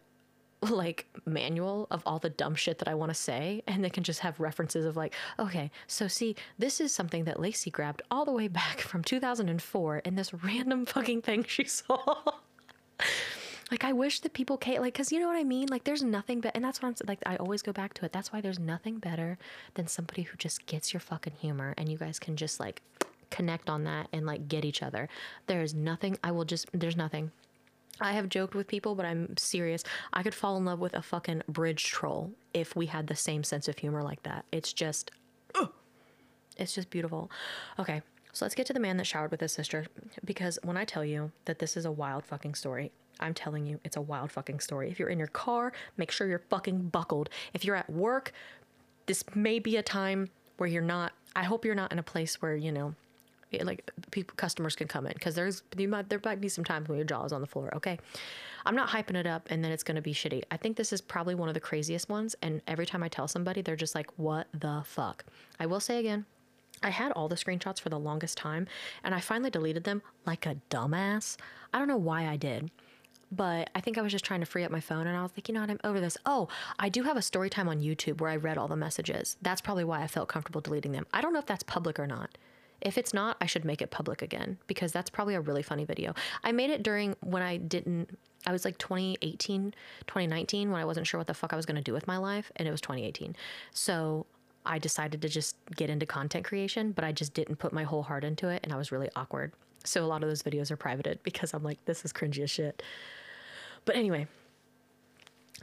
like manual of all the dumb shit that I want to say, and they can just have references of like, okay, so see, this is something that Lacie grabbed all the way back from 2004 in this random fucking thing she saw. like I wish that people can like, cause you know what I mean. Like, there's nothing but, and that's what I'm like. I always go back to it. That's why there's nothing better than somebody who just gets your fucking humor, and you guys can just like connect on that and like get each other. There is nothing. I will just. There's nothing. I have joked with people, but I'm serious. I could fall in love with a fucking bridge troll if we had the same sense of humor like that. It's just, it's just beautiful. Okay, so let's get to the man that showered with his sister. Because when I tell you that this is a wild fucking story, I'm telling you, it's a wild fucking story. If you're in your car, make sure you're fucking buckled. If you're at work, this may be a time where you're not. I hope you're not in a place where, you know, like people customers can come in because there's you might there might be some times when your jaw is on the floor okay i'm not hyping it up and then it's going to be shitty i think this is probably one of the craziest ones and every time i tell somebody they're just like what the fuck i will say again I had all the screenshots for the longest time and I finally deleted them like a dumbass. I don't know why I did, but I think I was just trying to free up my phone and I was like, you know what, I'm over this. Oh, I do have a story time on YouTube where I read all the messages. That's probably why I felt comfortable deleting them. I don't know if that's public or not. If it's not, I should make it public again because that's probably a really funny video. I made it during when I didn't, I was like 2018, 2019 when I wasn't sure what the fuck I was going to do with my life. And it was 2018. So I decided to just get into content creation, but I just didn't put my whole heart into it. And I was really awkward. So a lot of those videos are privated because I'm like, this is cringy as shit. But anyway,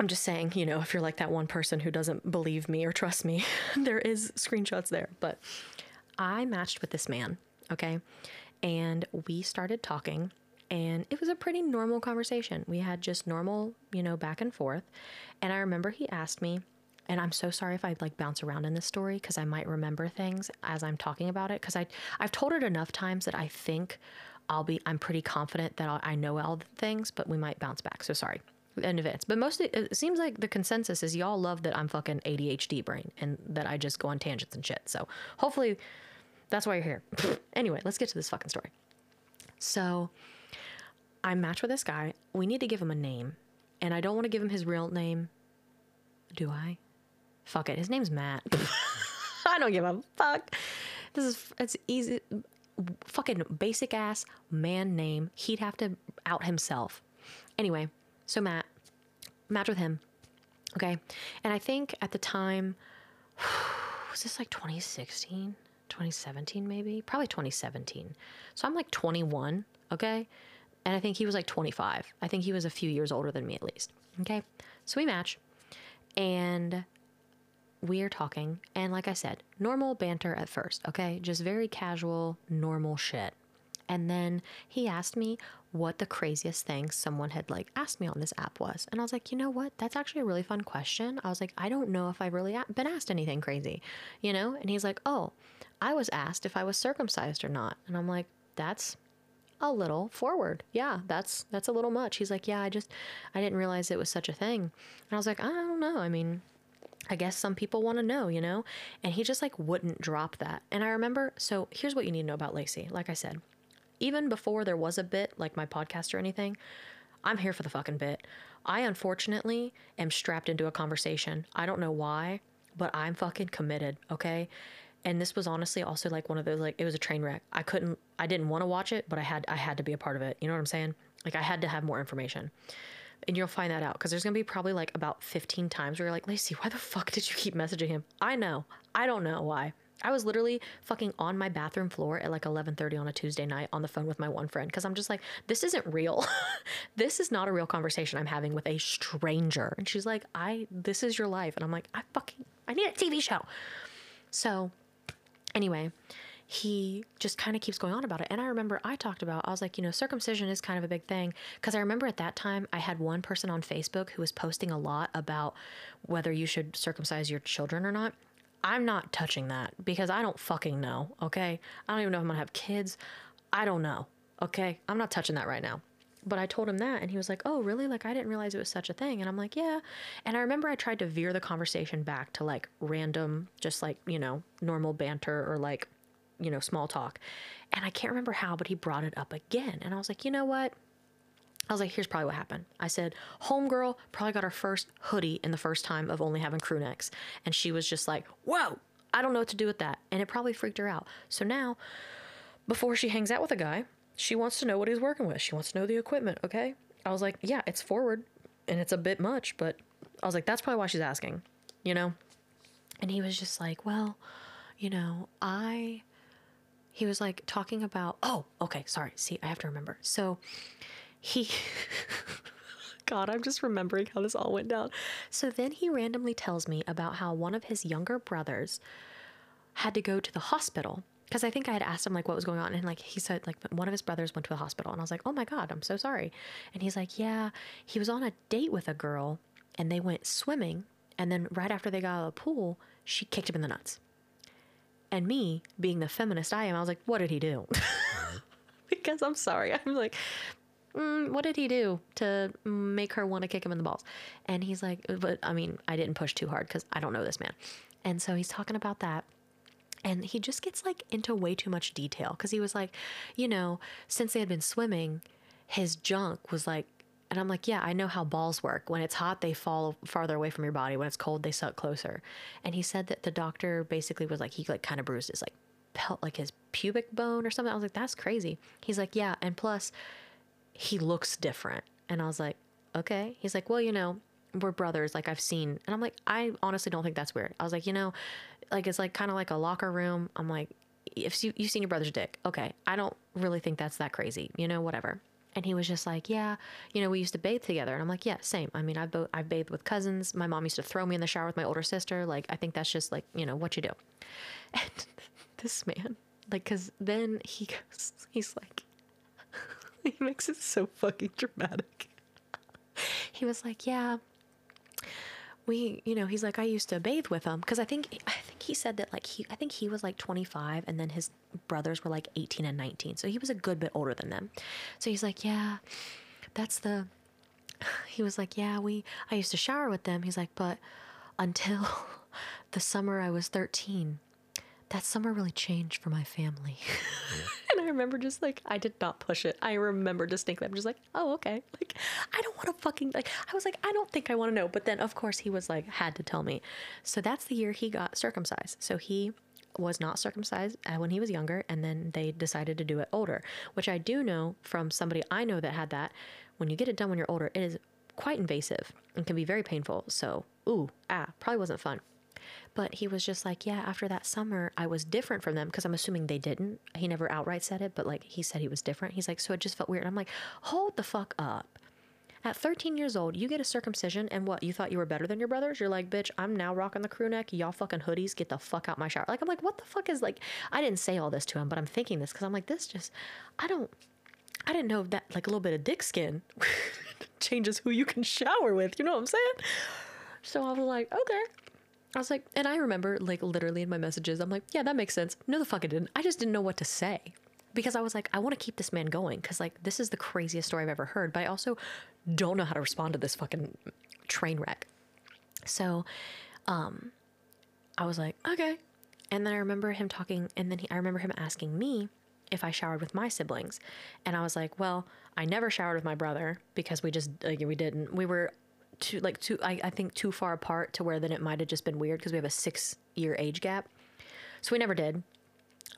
I'm just saying, you know, if you're like that one person who doesn't believe me or trust me, there is screenshots there. But I matched with this man, okay? And we started talking, and it was a pretty normal conversation. We had just normal, you know, back and forth. And I remember he asked me, and I'm so sorry if I like bounce around in this story because I might remember things as I'm talking about it because I I've told it enough times that I think I'll be I'm pretty confident that I'll, i know all the things, but we might bounce back. So sorry in advance. But mostly, it seems like the consensus is y'all love that I'm fucking ADHD brain and that I just go on tangents and shit. So hopefully that's why you're here. anyway, let's get to this fucking story. So I match with this guy. We need to give him a name. And I don't want to give him his real name. Do I? Fuck it. His name's Matt. I don't give a fuck. This is it's easy fucking basic ass man name. He'd have to out himself. Anyway, so Matt, match with him. Okay. And I think at the time was this like 2016? 2017 maybe probably 2017 so i'm like 21 okay and i think he was like 25 i think he was a few years older than me at least okay so we match and we are talking and like i said normal banter at first okay just very casual normal shit And then he asked me what the craziest thing someone had like asked me on this app was. And I was like, you know what? That's actually a really fun question. I was like, I don't know if I've really been asked anything crazy, you know? And he's like, oh, I was asked if I was circumcised or not. And I'm like, that's a little forward. Yeah, that's that's a little much. He's like, yeah, I just I didn't realize it was such a thing. And I was like, I don't know. I mean, I guess some people want to know, you know? And he just like wouldn't drop that. And I remember, so here's what you need to know about Lacie. Like I said, even before there was a bit like my podcast or anything, I'm here for the fucking bit. I unfortunately am strapped into a conversation. I don't know why, but I'm fucking committed, okay? And this was honestly also like one of those like it was a train wreck. I couldn't I didn't want to watch it, but I had I had to be a part of it. You know what I'm saying? Like I had to have more information. And you'll find that out because there's gonna be probably like about 15 times where you're like, Lacie, why the fuck did you keep messaging him? I know. I don't know why. I was literally fucking on my bathroom floor at like 11:30 on a Tuesday night on the phone with my one friend because I'm just like this isn't real. this is not a real conversation I'm having with a stranger. And she's like, "I this is your life." And I'm like, "I fucking I need a TV show." So, anyway, he just kind of keeps going on about it. And I remember I talked about, I was like, you know, circumcision is kind of a big thing. Because I remember at that time, I had one person on Facebook who was posting a lot about whether you should circumcise your children or not. I'm not touching that because I don't fucking know, okay? I don't even know if I'm gonna have kids. I don't know, okay? I'm not touching that right now. But I told him that and he was like, oh, really? Like, I didn't realize it was such a thing. And I'm like, yeah. And I remember I tried to veer the conversation back to like random, just like, you know, normal banter or like, you know, small talk. And I can't remember how, but he brought it up again. And I was like, you know what? I was like, here's probably what happened. I said, Homegirl probably got her first hoodie in the first time of only having crew necks. And she was just like, whoa, I don't know what to do with that. And it probably freaked her out. So now, before she hangs out with a guy, she wants to know what he's working with. She wants to know the equipment, okay? I was like, yeah, it's forward and it's a bit much, but I was like, that's probably why she's asking, you know? And he was just like, well, you know, I. He was like talking about, oh, okay, sorry. See, I have to remember. So he God, I'm just remembering how this all went down. So then he randomly tells me about how one of his younger brothers had to go to the hospital because I think I had asked him like what was going on and like he said like one of his brothers went to the hospital and I was like, "Oh my god, I'm so sorry." And he's like, "Yeah, he was on a date with a girl and they went swimming and then right after they got out of the pool, she kicked him in the nuts." And me, being the feminist I am, I was like, "What did he do?" because I'm sorry. I'm like, mm, what did he do to make her want to kick him in the balls? And he's like, but I mean, I didn't push too hard because I don't know this man. And so he's talking about that. And he just gets like into way too much detail because he was like, you know, since they had been swimming, his junk was like, and I'm like, yeah, I know how balls work. When it's hot, they fall farther away from your body. When it's cold, they suck closer. And he said that the doctor basically was like, he like kind of bruised his like pelt, like his pubic bone or something. I was like, that's crazy. He's like, yeah. And plus, he looks different. And I was like, okay. He's like, well, you know, we're brothers. Like I've seen, and I'm like, I honestly don't think that's weird. I was like, you know, like it's like kind of like a locker room. I'm like, if you, you've seen your brother's dick, okay. I don't really think that's that crazy, you know, whatever. And he was just like, yeah, you know, we used to bathe together. And I'm like, yeah, same. I mean, I've, bo- I've bathed with cousins. My mom used to throw me in the shower with my older sister. Like, I think that's just like, you know, what you do. And this man, like, cause then he goes, he's like, he makes it so fucking dramatic. he was like, "Yeah, we, you know, he's like, I used to bathe with him because I think, I think he said that like he, I think he was like 25 and then his brothers were like 18 and 19, so he was a good bit older than them. So he's like, yeah, that's the. He was like, yeah, we, I used to shower with them. He's like, but until the summer I was 13, that summer really changed for my family. and I remember just like, I did not push it. I remember distinctly, I'm just like, oh, okay. Like, I don't want to fucking, like, I was like, I don't think I want to know. But then, of course, he was like, had to tell me. So that's the year he got circumcised. So he was not circumcised uh, when he was younger, and then they decided to do it older, which I do know from somebody I know that had that. When you get it done when you're older, it is quite invasive and can be very painful. So, ooh, ah, probably wasn't fun. But he was just like, yeah, after that summer, I was different from them because I'm assuming they didn't. He never outright said it, but like he said he was different. He's like, so it just felt weird. I'm like, hold the fuck up. At 13 years old, you get a circumcision, and what? You thought you were better than your brothers? You're like, bitch, I'm now rocking the crew neck. Y'all fucking hoodies, get the fuck out my shower. Like, I'm like, what the fuck is like? I didn't say all this to him, but I'm thinking this because I'm like, this just, I don't, I didn't know that like a little bit of dick skin changes who you can shower with. You know what I'm saying? So I was like, okay. I was like, and I remember like literally in my messages, I'm like, yeah, that makes sense. No, the fuck it didn't. I just didn't know what to say because I was like, I want to keep this man going because like this is the craziest story I've ever heard, but I also don't know how to respond to this fucking train wreck. So, um, I was like, okay. And then I remember him talking, and then he, I remember him asking me if I showered with my siblings, and I was like, well, I never showered with my brother because we just like we didn't. We were too like too I, I think too far apart to where then it might have just been weird because we have a six year age gap, so we never did.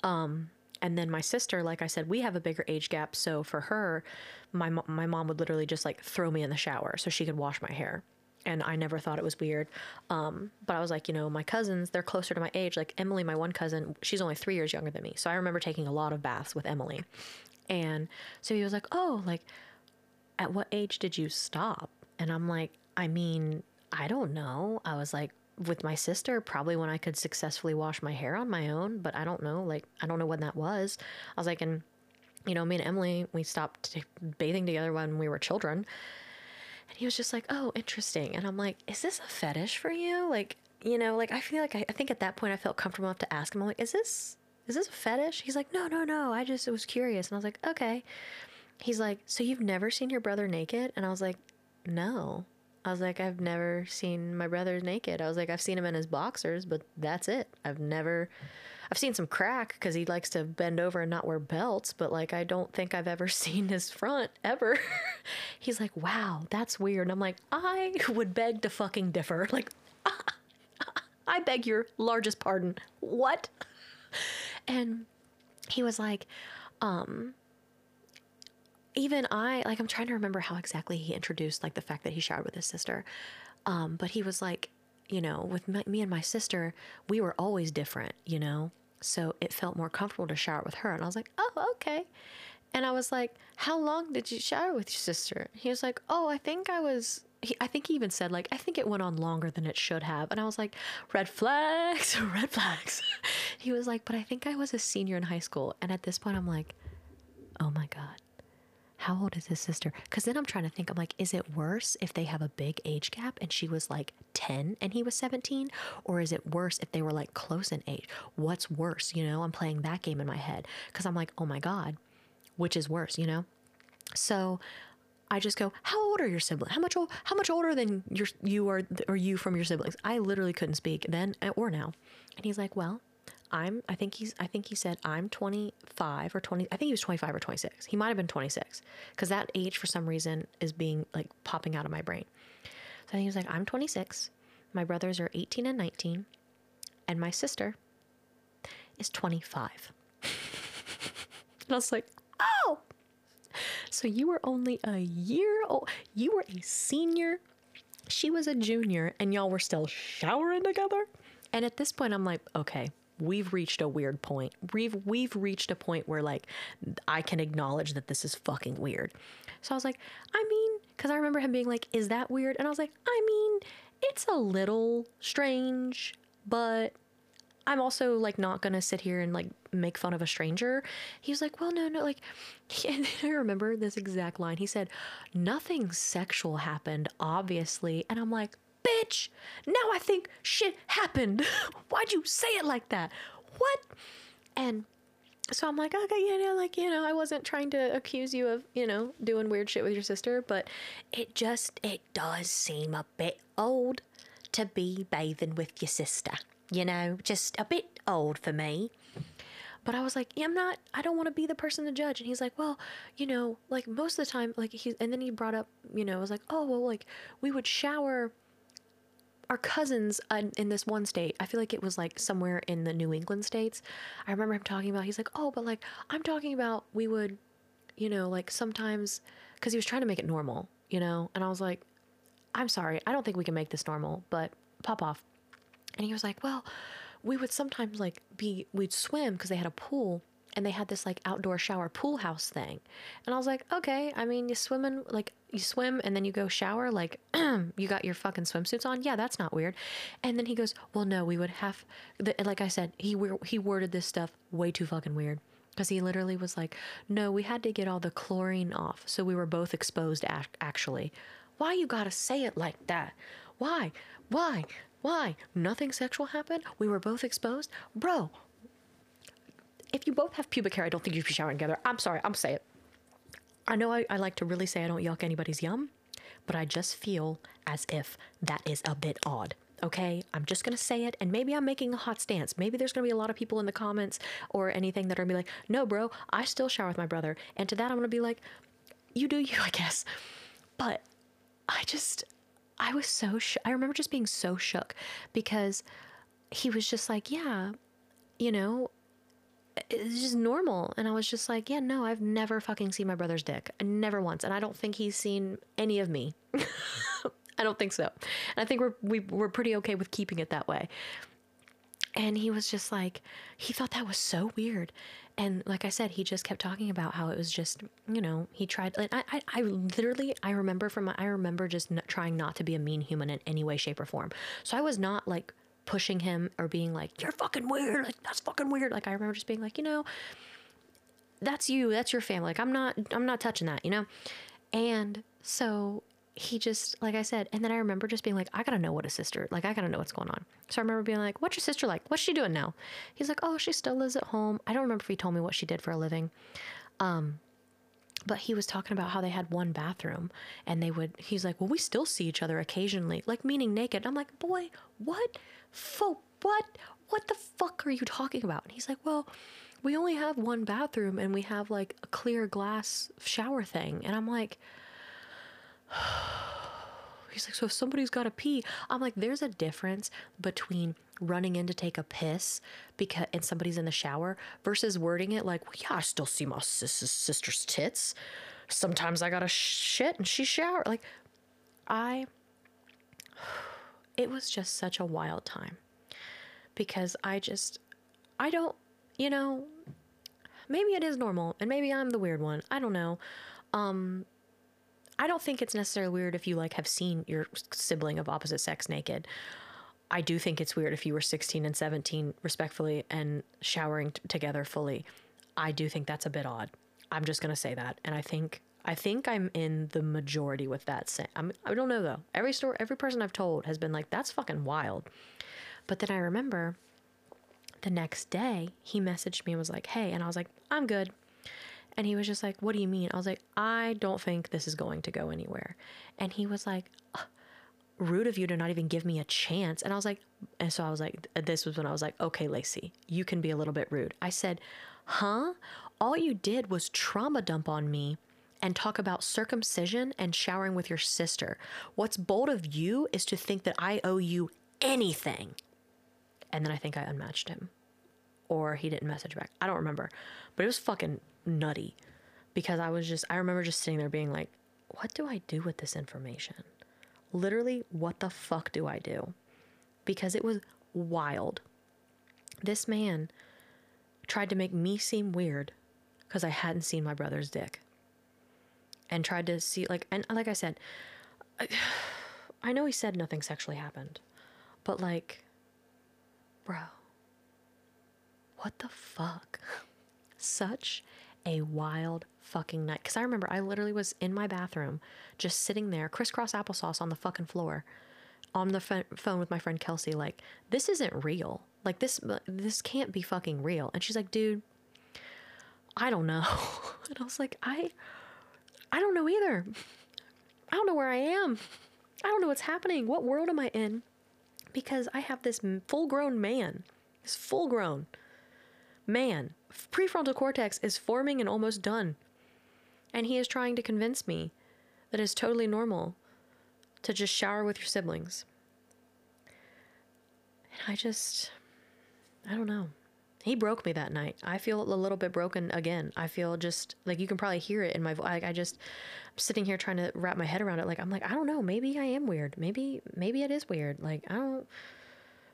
Um, and then my sister, like I said, we have a bigger age gap. So for her, my, my mom would literally just like throw me in the shower so she could wash my hair. And I never thought it was weird. Um, but I was like, you know, my cousins, they're closer to my age. Like Emily, my one cousin, she's only three years younger than me. So I remember taking a lot of baths with Emily. And so he was like, oh, like, at what age did you stop? And I'm like, I mean, I don't know. I was like, with my sister probably when I could successfully wash my hair on my own, but I don't know. Like, I don't know when that was. I was like, and, you know, me and Emily, we stopped bathing together when we were children. And he was just like, oh, interesting. And I'm like, is this a fetish for you? Like, you know, like I feel like I, I think at that point I felt comfortable enough to ask him, I'm like, is this, is this a fetish? He's like, no, no, no. I just was curious. And I was like, okay. He's like, so you've never seen your brother naked? And I was like, no. I was like, I've never seen my brother naked. I was like, I've seen him in his boxers, but that's it. I've never, I've seen some crack because he likes to bend over and not wear belts, but like, I don't think I've ever seen his front ever. He's like, wow, that's weird. And I'm like, I would beg to fucking differ. Like, I beg your largest pardon. What? And he was like, um, even I, like, I'm trying to remember how exactly he introduced, like, the fact that he showered with his sister. Um, but he was like, you know, with my, me and my sister, we were always different, you know? So it felt more comfortable to shower with her. And I was like, oh, okay. And I was like, how long did you shower with your sister? He was like, oh, I think I was, he, I think he even said, like, I think it went on longer than it should have. And I was like, red flags, red flags. he was like, but I think I was a senior in high school. And at this point, I'm like, oh my God how old is his sister? Because then I'm trying to think, I'm like, is it worse if they have a big age gap and she was like 10 and he was 17? Or is it worse if they were like close in age? What's worse? You know, I'm playing that game in my head because I'm like, oh my God, which is worse, you know? So I just go, how old are your siblings? How much old, how much older than your you are or you from your siblings? I literally couldn't speak then eh, or now. And he's like, well, I'm I think he's I think he said I'm 25 or 20 I think he was 25 or 26. He might have been 26 cuz that age for some reason is being like popping out of my brain. So I think he was like I'm 26. My brothers are 18 and 19 and my sister is 25. and I was like, "Oh. So you were only a year old. You were a senior. She was a junior and y'all were still showering together?" And at this point I'm like, "Okay, we've reached a weird point. We've we've reached a point where like I can acknowledge that this is fucking weird. So I was like, I mean, because I remember him being like, "Is that weird?" And I was like, I mean, it's a little strange, but I'm also like not gonna sit here and like make fun of a stranger. He was like, well, no, no, like, and I remember this exact line. He said, nothing sexual happened, obviously. And I'm like, bitch, now I think shit happened. Why'd you say it like that? What? And so I'm like, okay, yeah, know, like, you know, I wasn't trying to accuse you of, you know, doing weird shit with your sister, but it just, it does seem a bit old to be bathing with your sister, you know, just a bit old for me. But I was like, yeah, I'm not, I don't want to be the person to judge. And he's like, well, you know, like most of the time, like he, and then he brought up, you know, I was like, oh, well, like we would shower our cousins uh, in this one state, I feel like it was like somewhere in the New England states. I remember him talking about, he's like, oh, but like, I'm talking about we would, you know, like sometimes, because he was trying to make it normal, you know? And I was like, I'm sorry, I don't think we can make this normal, but pop off. And he was like, well, we would sometimes like be, we'd swim because they had a pool and they had this like outdoor shower pool house thing. And I was like, okay, I mean, you swimming, like, you swim and then you go shower, like you got your fucking swimsuits on. Yeah, that's not weird. And then he goes, well, no, we would have, the, like I said, he he worded this stuff way too fucking weird because he literally was like, no, we had to get all the chlorine off, so we were both exposed. Actually, why you gotta say it like that? Why? Why? Why? Nothing sexual happened. We were both exposed, bro. If you both have pubic hair, I don't think you should be showering together. I'm sorry. I'm saying it. I know I, I like to really say I don't yuck anybody's yum, but I just feel as if that is a bit odd. Okay, I'm just gonna say it, and maybe I'm making a hot stance. Maybe there's gonna be a lot of people in the comments or anything that are gonna be like, "No, bro, I still shower with my brother," and to that I'm gonna be like, "You do you, I guess." But I just, I was so, I remember just being so shook because he was just like, "Yeah, you know, it's just normal. And I was just like, yeah, no, I've never fucking seen my brother's dick. Never once. And I don't think he's seen any of me. I don't think so. And I think we're, we, are we are pretty okay with keeping it that way. And he was just like, he thought that was so weird. And like I said, he just kept talking about how it was just, you know, he tried. Like, I, I, I literally, I remember from I remember just trying not to be a mean human in any way, shape, or form. So I was not like pushing him or being like, you're fucking weird. Like, that's fucking weird. Like, I remember just being like, you know, that's you. That's your family. Like, I'm not, I'm not touching that, you know? And so he just, like I said, and then I remember just being like, I gotta know what a sister, like, I gotta know what's going on. So I remember being like, what's your sister like? What's she doing now? He's like, oh, she still lives at home. I don't remember if he told me what she did for a living. Um, but he was talking about how they had one bathroom and they would he's like well we still see each other occasionally like meaning naked i'm like boy what for what? What the fuck are you talking about? And he's like, well, we only have one bathroom and we have like a clear glass shower thing. And I'm like, he's like, so if somebody's got to pee, I'm like, there's a difference between running in to take a piss because and somebody's in the shower versus wording it like, well, yeah, I still see my sister's tits. Sometimes I gotta shit and she shower. Like, I it was just such a wild time because I just, I don't, you know, maybe it is normal and maybe I'm the weird one. I don't know. Um, I don't think it's necessarily weird if you like have seen your sibling of opposite sex naked. I do think it's weird if you were 16 and 17 respectfully and showering t- together fully. I do think that's a bit odd. I'm just going to say that. And I think I think I'm in the majority with that. I'm, I don't know though. Every story, every person I've told has been like, "That's fucking wild." But then I remember the next day he messaged me and was like, "Hey," and I was like, "I'm good." And he was just like, "What do you mean?" I was like, "I don't think this is going to go anywhere." And he was like, "Rude of you to not even give me a chance." And I was like, and so I was like, this was when I was like, "Okay, Lacie, you can be a little bit rude." I said, "Huh? All you did was trauma dump on me." And talk about circumcision and showering with your sister. What's bold of you is to think that I owe you anything. And then I think I unmatched him. Or he didn't message back. I don't remember. But it was fucking nutty because I was just, I remember just sitting there being like, what do I do with this information? Literally, what the fuck do I do? Because it was wild. This man tried to make me seem weird because I hadn't seen my brother's dick and tried to see like and like I said, I, I know he said nothing sexually happened, but like, bro, what the fuck? Such a wild fucking night. Because I remember I literally was in my bathroom, just sitting there, crisscross applesauce on the fucking floor, on the phone with my friend Kelsey. Like, this isn't real. Like this, this can't be fucking real. And she's like, dude, I don't know. And I was like, I I don't know either. I don't know where I am. I don't know what's happening. What world am I in? Because I have this full grown man, this full grown man. Prefrontal cortex is forming and almost done. And he is trying to convince me that it's totally normal to just shower with your siblings. And I just, I don't know he broke me that night. I feel a little bit broken again. I feel just like you can probably hear it in my voice. I, just I'm sitting here trying to wrap my head around it. Like I'm like I don't know. Maybe I am weird. Maybe maybe it is weird. Like I don't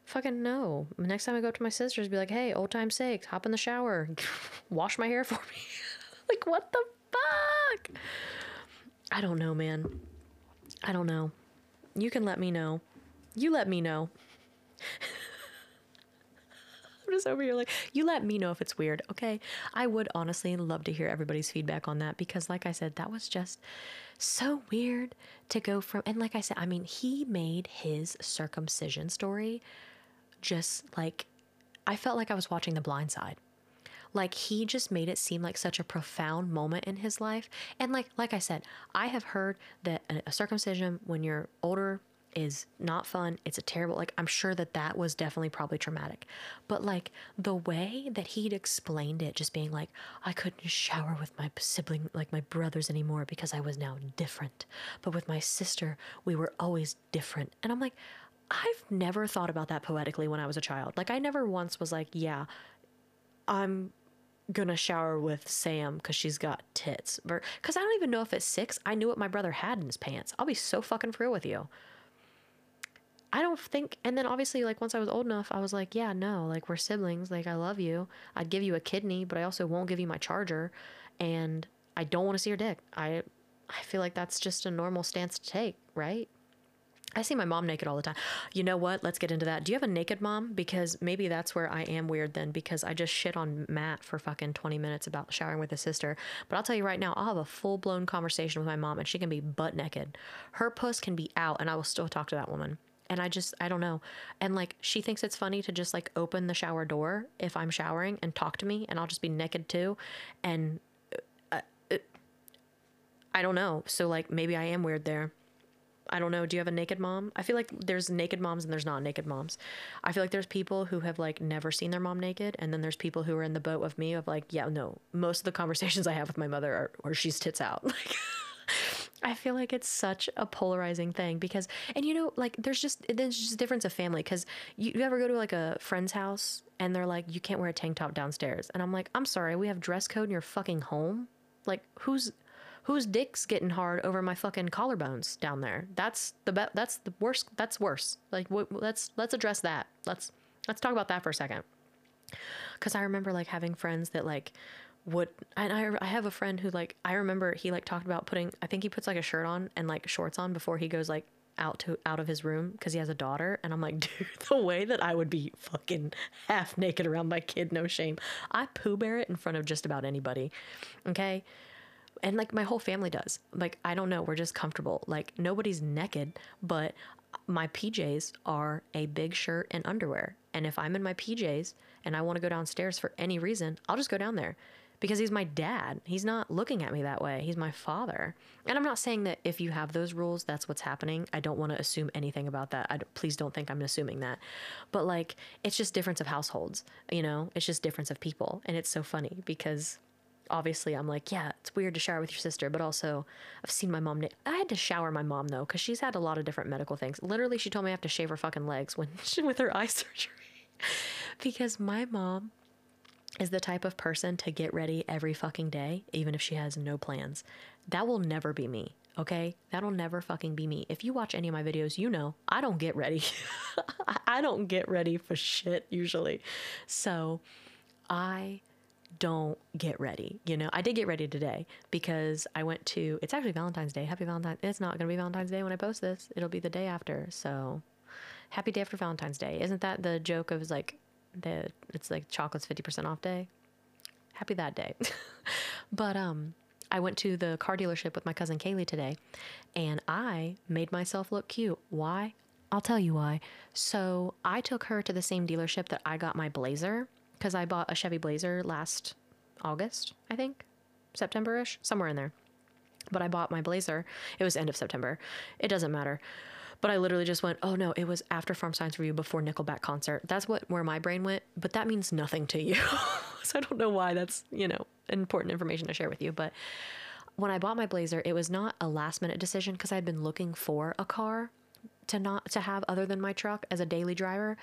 fucking know. Next time I go up to my sisters, be like, hey, old time's sake, hop in the shower, wash my hair for me. like what the fuck? I don't know, man. I don't know. You can let me know. You let me know. Just over here like, you let me know if it's weird, okay? I would honestly love to hear everybody's feedback on that because, like I said, that was just so weird to go from. And like I said, I mean, he made his circumcision story just like I felt like I was watching The Blind Side. Like he just made it seem like such a profound moment in his life. And like like I said, I have heard that a circumcision when you're older is not fun. It's a terrible like I'm sure that that was definitely probably traumatic. But like the way that he'd explained it just being like I couldn't shower with my sibling like my brothers anymore because I was now different. But with my sister, we were always different. And I'm like I've never thought about that poetically when I was a child. Like I never once was like, yeah, I'm gonna shower with Sam because she's got tits. Because I don't even know if at six I knew what my brother had in his pants. I'll be so fucking real with you. I don't think, and then obviously, like once I was old enough, I was like, yeah, no, like we're siblings. Like I love you. I'd give you a kidney, but I also won't give you my charger, and I don't want to see your dick. I, I feel like that's just a normal stance to take, right? I see my mom naked all the time. You know what? Let's get into that. Do you have a naked mom? Because maybe that's where I am weird then, because I just shit on Matt for fucking 20 minutes about showering with his sister. But I'll tell you right now, I'll have a full blown conversation with my mom and she can be butt naked. Her puss can be out and I will still talk to that woman. And I just, I don't know. And like, she thinks it's funny to just like open the shower door if I'm showering and talk to me and I'll just be naked too. And uh, uh, I don't know. So like, maybe I am weird there. I don't know. Do you have a naked mom? I feel like there's naked moms and there's not naked moms. I feel like there's people who have like never seen their mom naked, and then there's people who are in the boat of me of like, yeah, no. Most of the conversations I have with my mother are, or she's tits out. Like, I feel like it's such a polarizing thing because, and you know, like there's just there's just a difference of family because you, you ever go to like a friend's house and they're like, you can't wear a tank top downstairs, and I'm like, I'm sorry, we have dress code in your fucking home. Like, who's whose dick's getting hard over my fucking collarbones down there? That's the be- that's the worst. That's worse. Like let's let's address that. Let's let's talk about that for a second. Cuz I remember like having friends that like would and I I have a friend who like I remember he like talked about putting I think he puts like a shirt on and like shorts on before he goes like out to out of his room because he has a daughter and i'm like dude the way that i would be fucking half naked around my kid no shame i poo bear it in front of just about anybody okay and like my whole family does. Like I don't know, we're just comfortable. Like nobody's naked, but my PJs are a big shirt and underwear. And if I'm in my PJs and I want to go downstairs for any reason, I'll just go down there because he's my dad. He's not looking at me that way. He's my father. And I'm not saying that if you have those rules, that's what's happening. I don't want to assume anything about that. I please don't think I'm assuming that. But like, it's just difference of households, you know? It's just difference of people. And it's so funny because obviously I'm like, yeah, it's weird to shower with your sister, but also I've seen my mom. I had to shower my mom though, because she's had a lot of different medical things. Literally, she told me I have to shave her fucking legs when with her eye surgery, because my mom is the type of person to get ready every fucking day, even if she has no plans. That will never be me. Okay, that'll never fucking be me. If you watch any of my videos, you know I don't get ready. I don't get ready for shit usually. So I don't get ready. You know, I did get ready today because I went to, it's actually Valentine's Day. Happy Valentine's. It's not going to be Valentine's Day when I post this. It'll be the day after. So happy day after Valentine's Day. Isn't that the joke of like, the, it's like chocolate's 50% off day? Happy that day. but, um, I went to the car dealership with my cousin Kaylee today and I made myself look cute. Why? I'll tell you why. So I took her to the same dealership that I got my blazer because I bought a Chevy Blazer last August, I think, September ish, somewhere in there. But I bought my Blazer. It was end of September. It doesn't matter. But I literally just went, oh no, it was after Farm Science Review before Nickelback concert. That's what where my brain went. But that means nothing to you. so I don't know why that's you know important information to share with you. But when I bought my Blazer, it was not a last minute decision because I'd been looking for a car to not to have other than my truck as a daily driver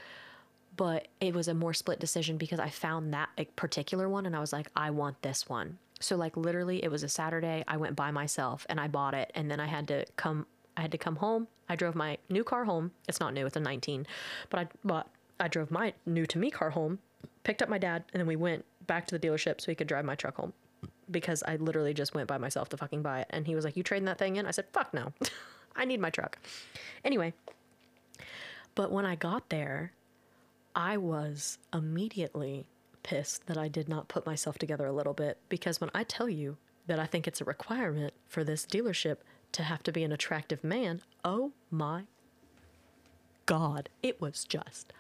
but it was a more split decision because I found that particular one and I was like, I want this one. So like literally it was a Saturday, I went by myself and I bought it and then I had to come I had to come home. I drove my new car home. It's not new, it's a 19. But I but I drove my new to me car home, picked up my dad, and then we went back to the dealership so he could drive my truck home. because I literally just went by myself to fucking buy it. And he was like, You trading that thing in? I said, Fuck no. I need my truck. Anyway, but when I got there, I was immediately pissed that I did not put myself together a little bit because when I tell you that I think it's a requirement for this dealership to have to be an attractive man, oh my God, it was just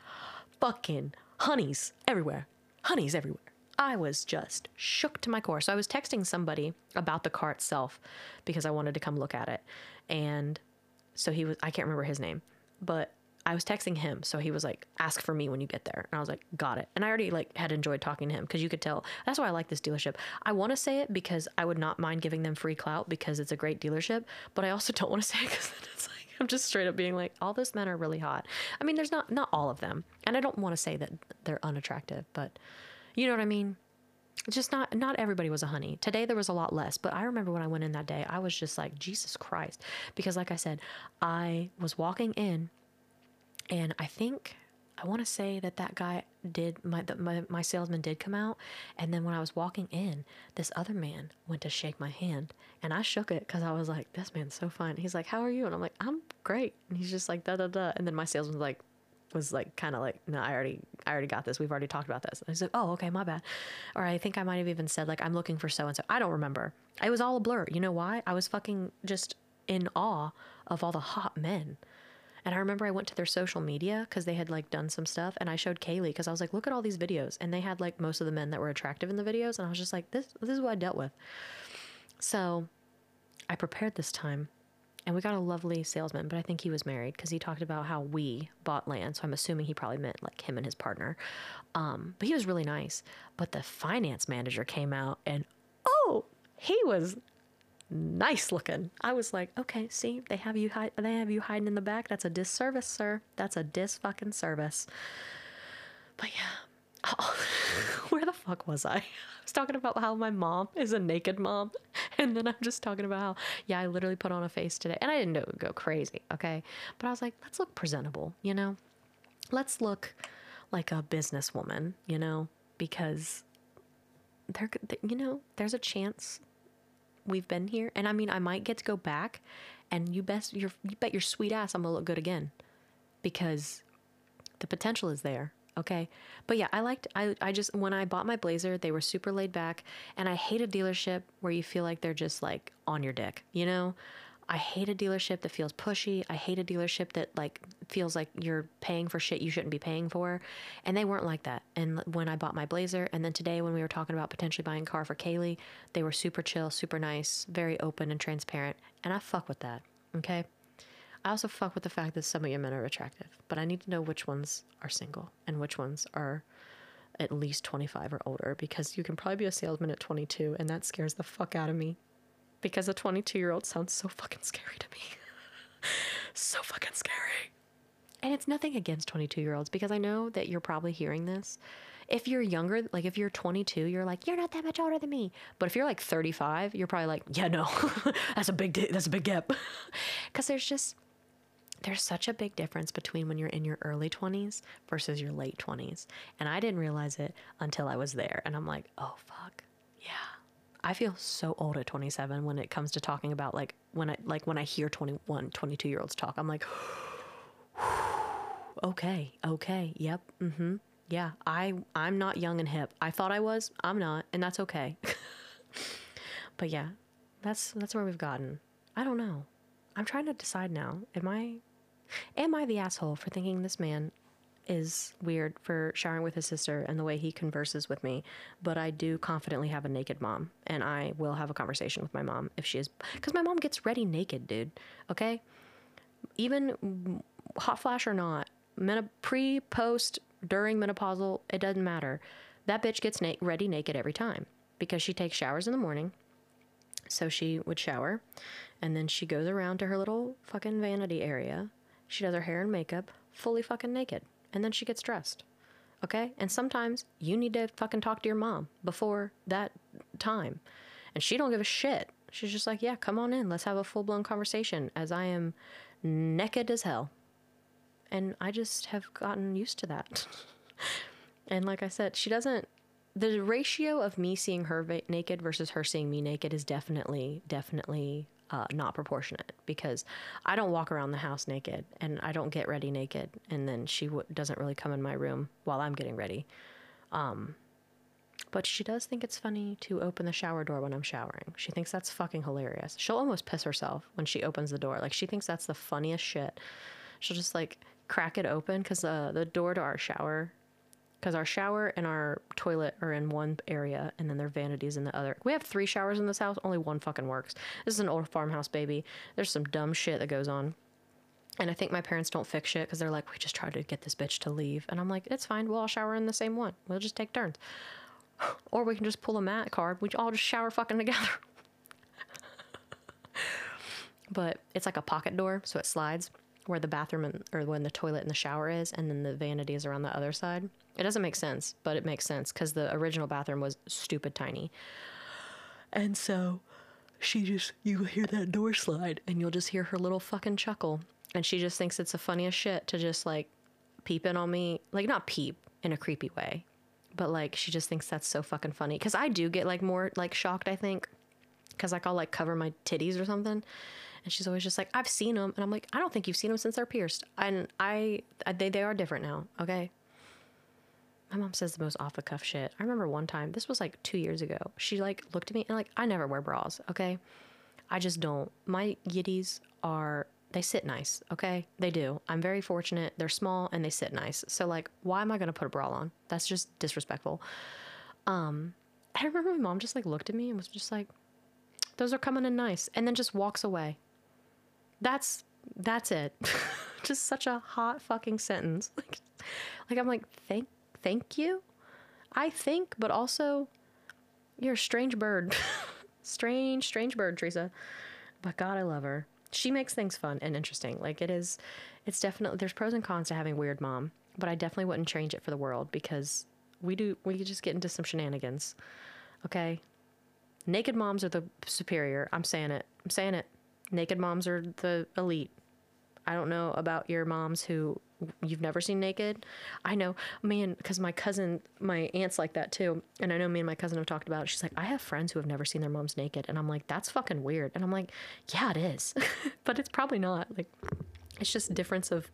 fucking honeys everywhere. Honeys everywhere. I was just shook to my core. So I was texting somebody about the car itself because I wanted to come look at it. And so he was, I can't remember his name, but I was texting him. So he was like, ask for me when you get there. And I was like, got it. And I already like had enjoyed talking to him because you could tell that's why I like this dealership. I want to say it because I would not mind giving them free clout because it's a great dealership, but I also don't want to say it because it's like, I'm just straight up being like, all those men are really hot. I mean, there's not, not all of them. And I don't want to say that they're unattractive, but you know what I mean? just not not everybody was a honey. Today there was a lot less, but I remember when I went in that day, I was just like Jesus Christ, because like I said, I was walking in, and I think I want to say that that guy did my, the, my my salesman did come out, and then when I was walking in, this other man went to shake my hand, and I shook it because I was like, this man's so fine. He's like, how are you? And I'm like, I'm great. And he's just like da da da, and then my salesman's like, was like kind of like no i already i already got this. We've already talked about this. And i said oh okay my bad. Or i think i might have even said like i'm looking for so and so i don't remember. It was all a blur. You know why? I was fucking just in awe of all the hot men and i remember i went to their social media because they had like done some stuff and i showed kaylee because i was like look at all these videos and they had like most of the men that were attractive in the videos and i was just like this this is what i dealt with so i prepared this time and we got a lovely salesman, but I think he was married because he talked about how we bought land. So I'm assuming he probably meant like him and his partner. Um, but he was really nice. But the finance manager came out and oh, he was nice looking. I was like, okay, see, they have you hide, they have you hiding in the back. That's a disservice, sir. That's a dis fucking service. But yeah, oh, where the fuck was I? I was talking about how my mom is a naked mom. And then I'm just talking about how, yeah, I literally put on a face today. And I didn't know it would go crazy, okay? But I was like, let's look presentable, you know? Let's look like a businesswoman, you know? Because there, you know, there's a chance we've been here. And I mean, I might get to go back and you best, you bet your sweet ass I'm gonna look good again because the potential is there Okay. But yeah, I liked, I, I just, when I bought my Blazer, they were super laid back. And I hate a dealership where you feel like they're just like on your dick, you know? I hate a dealership that feels pushy. I hate a dealership that like feels like you're paying for shit you shouldn't be paying for. And they weren't like that. And when I bought my Blazer, and then today when we were talking about potentially buying a car for Kaylee, they were super chill, super nice, very open and transparent. And I fuck with that. Okay. I also fuck with the fact that some of your men are attractive, but I need to know which ones are single and which ones are at least 25 or older because you can probably be a salesman at 22 and that scares the fuck out of me because a 22 year old sounds so fucking scary to me. so fucking scary. And it's nothing against 22 year olds because I know that you're probably hearing this. If you're younger, like if you're 22, you're like, you're not that much older than me. But if you're like 35, you're probably like, yeah, no, that's a big, that's a big gap. Because there's just, there's such a big difference between when you're in your early 20s versus your late 20s. And I didn't realize it until I was there. And I'm like, oh, fuck. Yeah. I feel so old at 27 when it comes to talking about like when I like when I hear 21, 22 year olds talk, I'm like, okay, okay, yep, mm-hmm, yeah. I I'm not young and hip. I thought I was. I'm not, and that's okay. but yeah, that's that's where we've gotten. I don't know. I'm trying to decide now. Am I Am I the asshole for thinking this man is weird for showering with his sister and the way he converses with me, but I do confidently have a naked mom, and I will have a conversation with my mom if she is, because my mom gets ready naked, dude. Okay, even hot flash or not, pre, post, during menopausal, it doesn't matter. That bitch gets na- ready naked every time because she takes showers in the morning. So she would shower, and then she goes around to her little fucking vanity area she does her hair and makeup fully fucking naked. And then she gets dressed. Okay? And sometimes you need to fucking talk to your mom before that time. And she don't give a shit. She's just like, yeah, come on in. Let's have a full blown conversation as I am naked as hell. And I just have gotten used to that. and like I said, she doesn't the ratio of me seeing her va- naked versus her seeing me naked is definitely, definitely uh, not proportionate because I don't walk around the house naked and I don't get ready naked, and then she w- doesn't really come in my room while I'm getting ready. Um, but she does think it's funny to open the shower door when I'm showering. She thinks that's fucking hilarious. She'll almost piss herself when she opens the door. Like she thinks that's the funniest shit. She'll just like crack it open because uh, the door to our shower, because our shower and our toilet are in one area and then their vanities in the other. We have three showers in this house. Only one fucking works. This is an old farmhouse, baby. There's some dumb shit that goes on. And I think my parents don't fix shit because they're like, we just tried to get this bitch to leave. And I'm like, it's fine. We'll all shower in the same one. We'll just take turns. Or we can just pull a Matt card. We all just shower fucking together. but it's like a pocket door, so it slides where the bathroom and, or when the toilet and the shower is, and then the vanities are on the other side. It doesn't make sense, but it makes sense because the original bathroom was stupid tiny. And so she just, you hear that door slide and you'll just hear her little fucking chuckle. And she just thinks it's the funniest shit to just like peep in on me. Like, not peep in a creepy way, but like she just thinks that's so fucking funny. Cause I do get like more like shocked, I think. Cause like I'll like cover my titties or something. And she's always just like, I've seen them. And I'm like, I don't think you've seen them since they're pierced. And I, I they, they are different now. Okay. My mom says the most off the cuff shit. I remember one time, this was like two years ago. She like looked at me and like, I never wear bras. Okay. I just don't. My yitties are, they sit nice. Okay. They do. I'm very fortunate. They're small and they sit nice. So like, why am I to put a bra on? That's just disrespectful. Um, I remember my mom just like looked at me and was just like, those are coming in nice. And then just walks away. That's, that's it. just such a hot fucking sentence. Like, like I'm like, thank, thank you. I think, but also you're a strange bird. strange, strange bird, Teresa. But God, I love her. She makes things fun and interesting. Like it is, it's definitely, there's pros and cons to having weird mom, but I definitely wouldn't change it for the world because we do, we just get into some shenanigans. Okay. Naked moms are the superior. I'm saying it. I'm saying it. Naked moms are the elite. I don't know about your moms who you've never seen naked. I know, man, because my cousin, my aunt's like that too. And I know me and my cousin have talked about it. She's like, I have friends who have never seen their moms naked. And I'm like, that's fucking weird. And I'm like, yeah, it is. but it's probably not. Like, it's just difference of,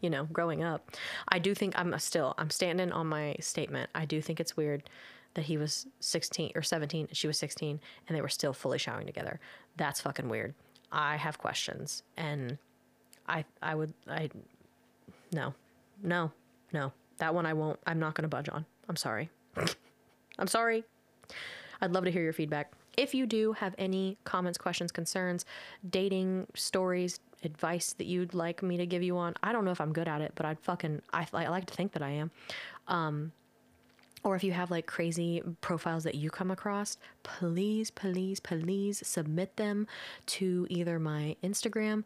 you know, growing up. I do think I'm still, I'm standing on my statement. I do think it's weird that he was 16 or 17, and she was 16, and they were still fully showering together. That's fucking weird. I have questions. And I, I would, I, no, no, no. That one I won't, I'm not going to budge on. I'm sorry. I'm sorry. I'd love to hear your feedback. If you do have any comments, questions, concerns, dating stories, advice that you'd like me to give you on, I don't know if I'm good at it, but I'd fucking, I, I like to think that I am. Um, or if you have like crazy profiles that you come across, please, please, please submit them to either my Instagram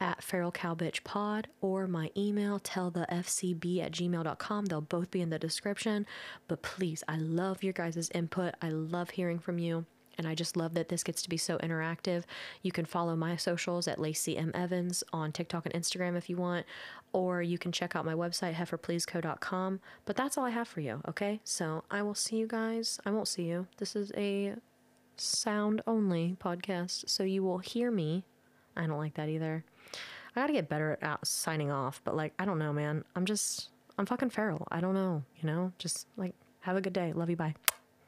at feral cow bitch pod or my email tell the fcb at gmail.com they'll both be in the description but please i love your guys' input i love hearing from you and I just love that this gets to be so interactive. You can follow my socials at Lacie M. Evans on TikTok and Instagram if you want, or you can check out my website, heiferpleaseco.com. But that's all I have for you, okay? So I will see you guys. I won't see you. This is a sound only podcast, so you will hear me. I don't like that either. I gotta get better at signing off, but like, I don't know, man. I'm just, I'm fucking feral. I don't know, you know? Just like, have a good day. Love you. Bye.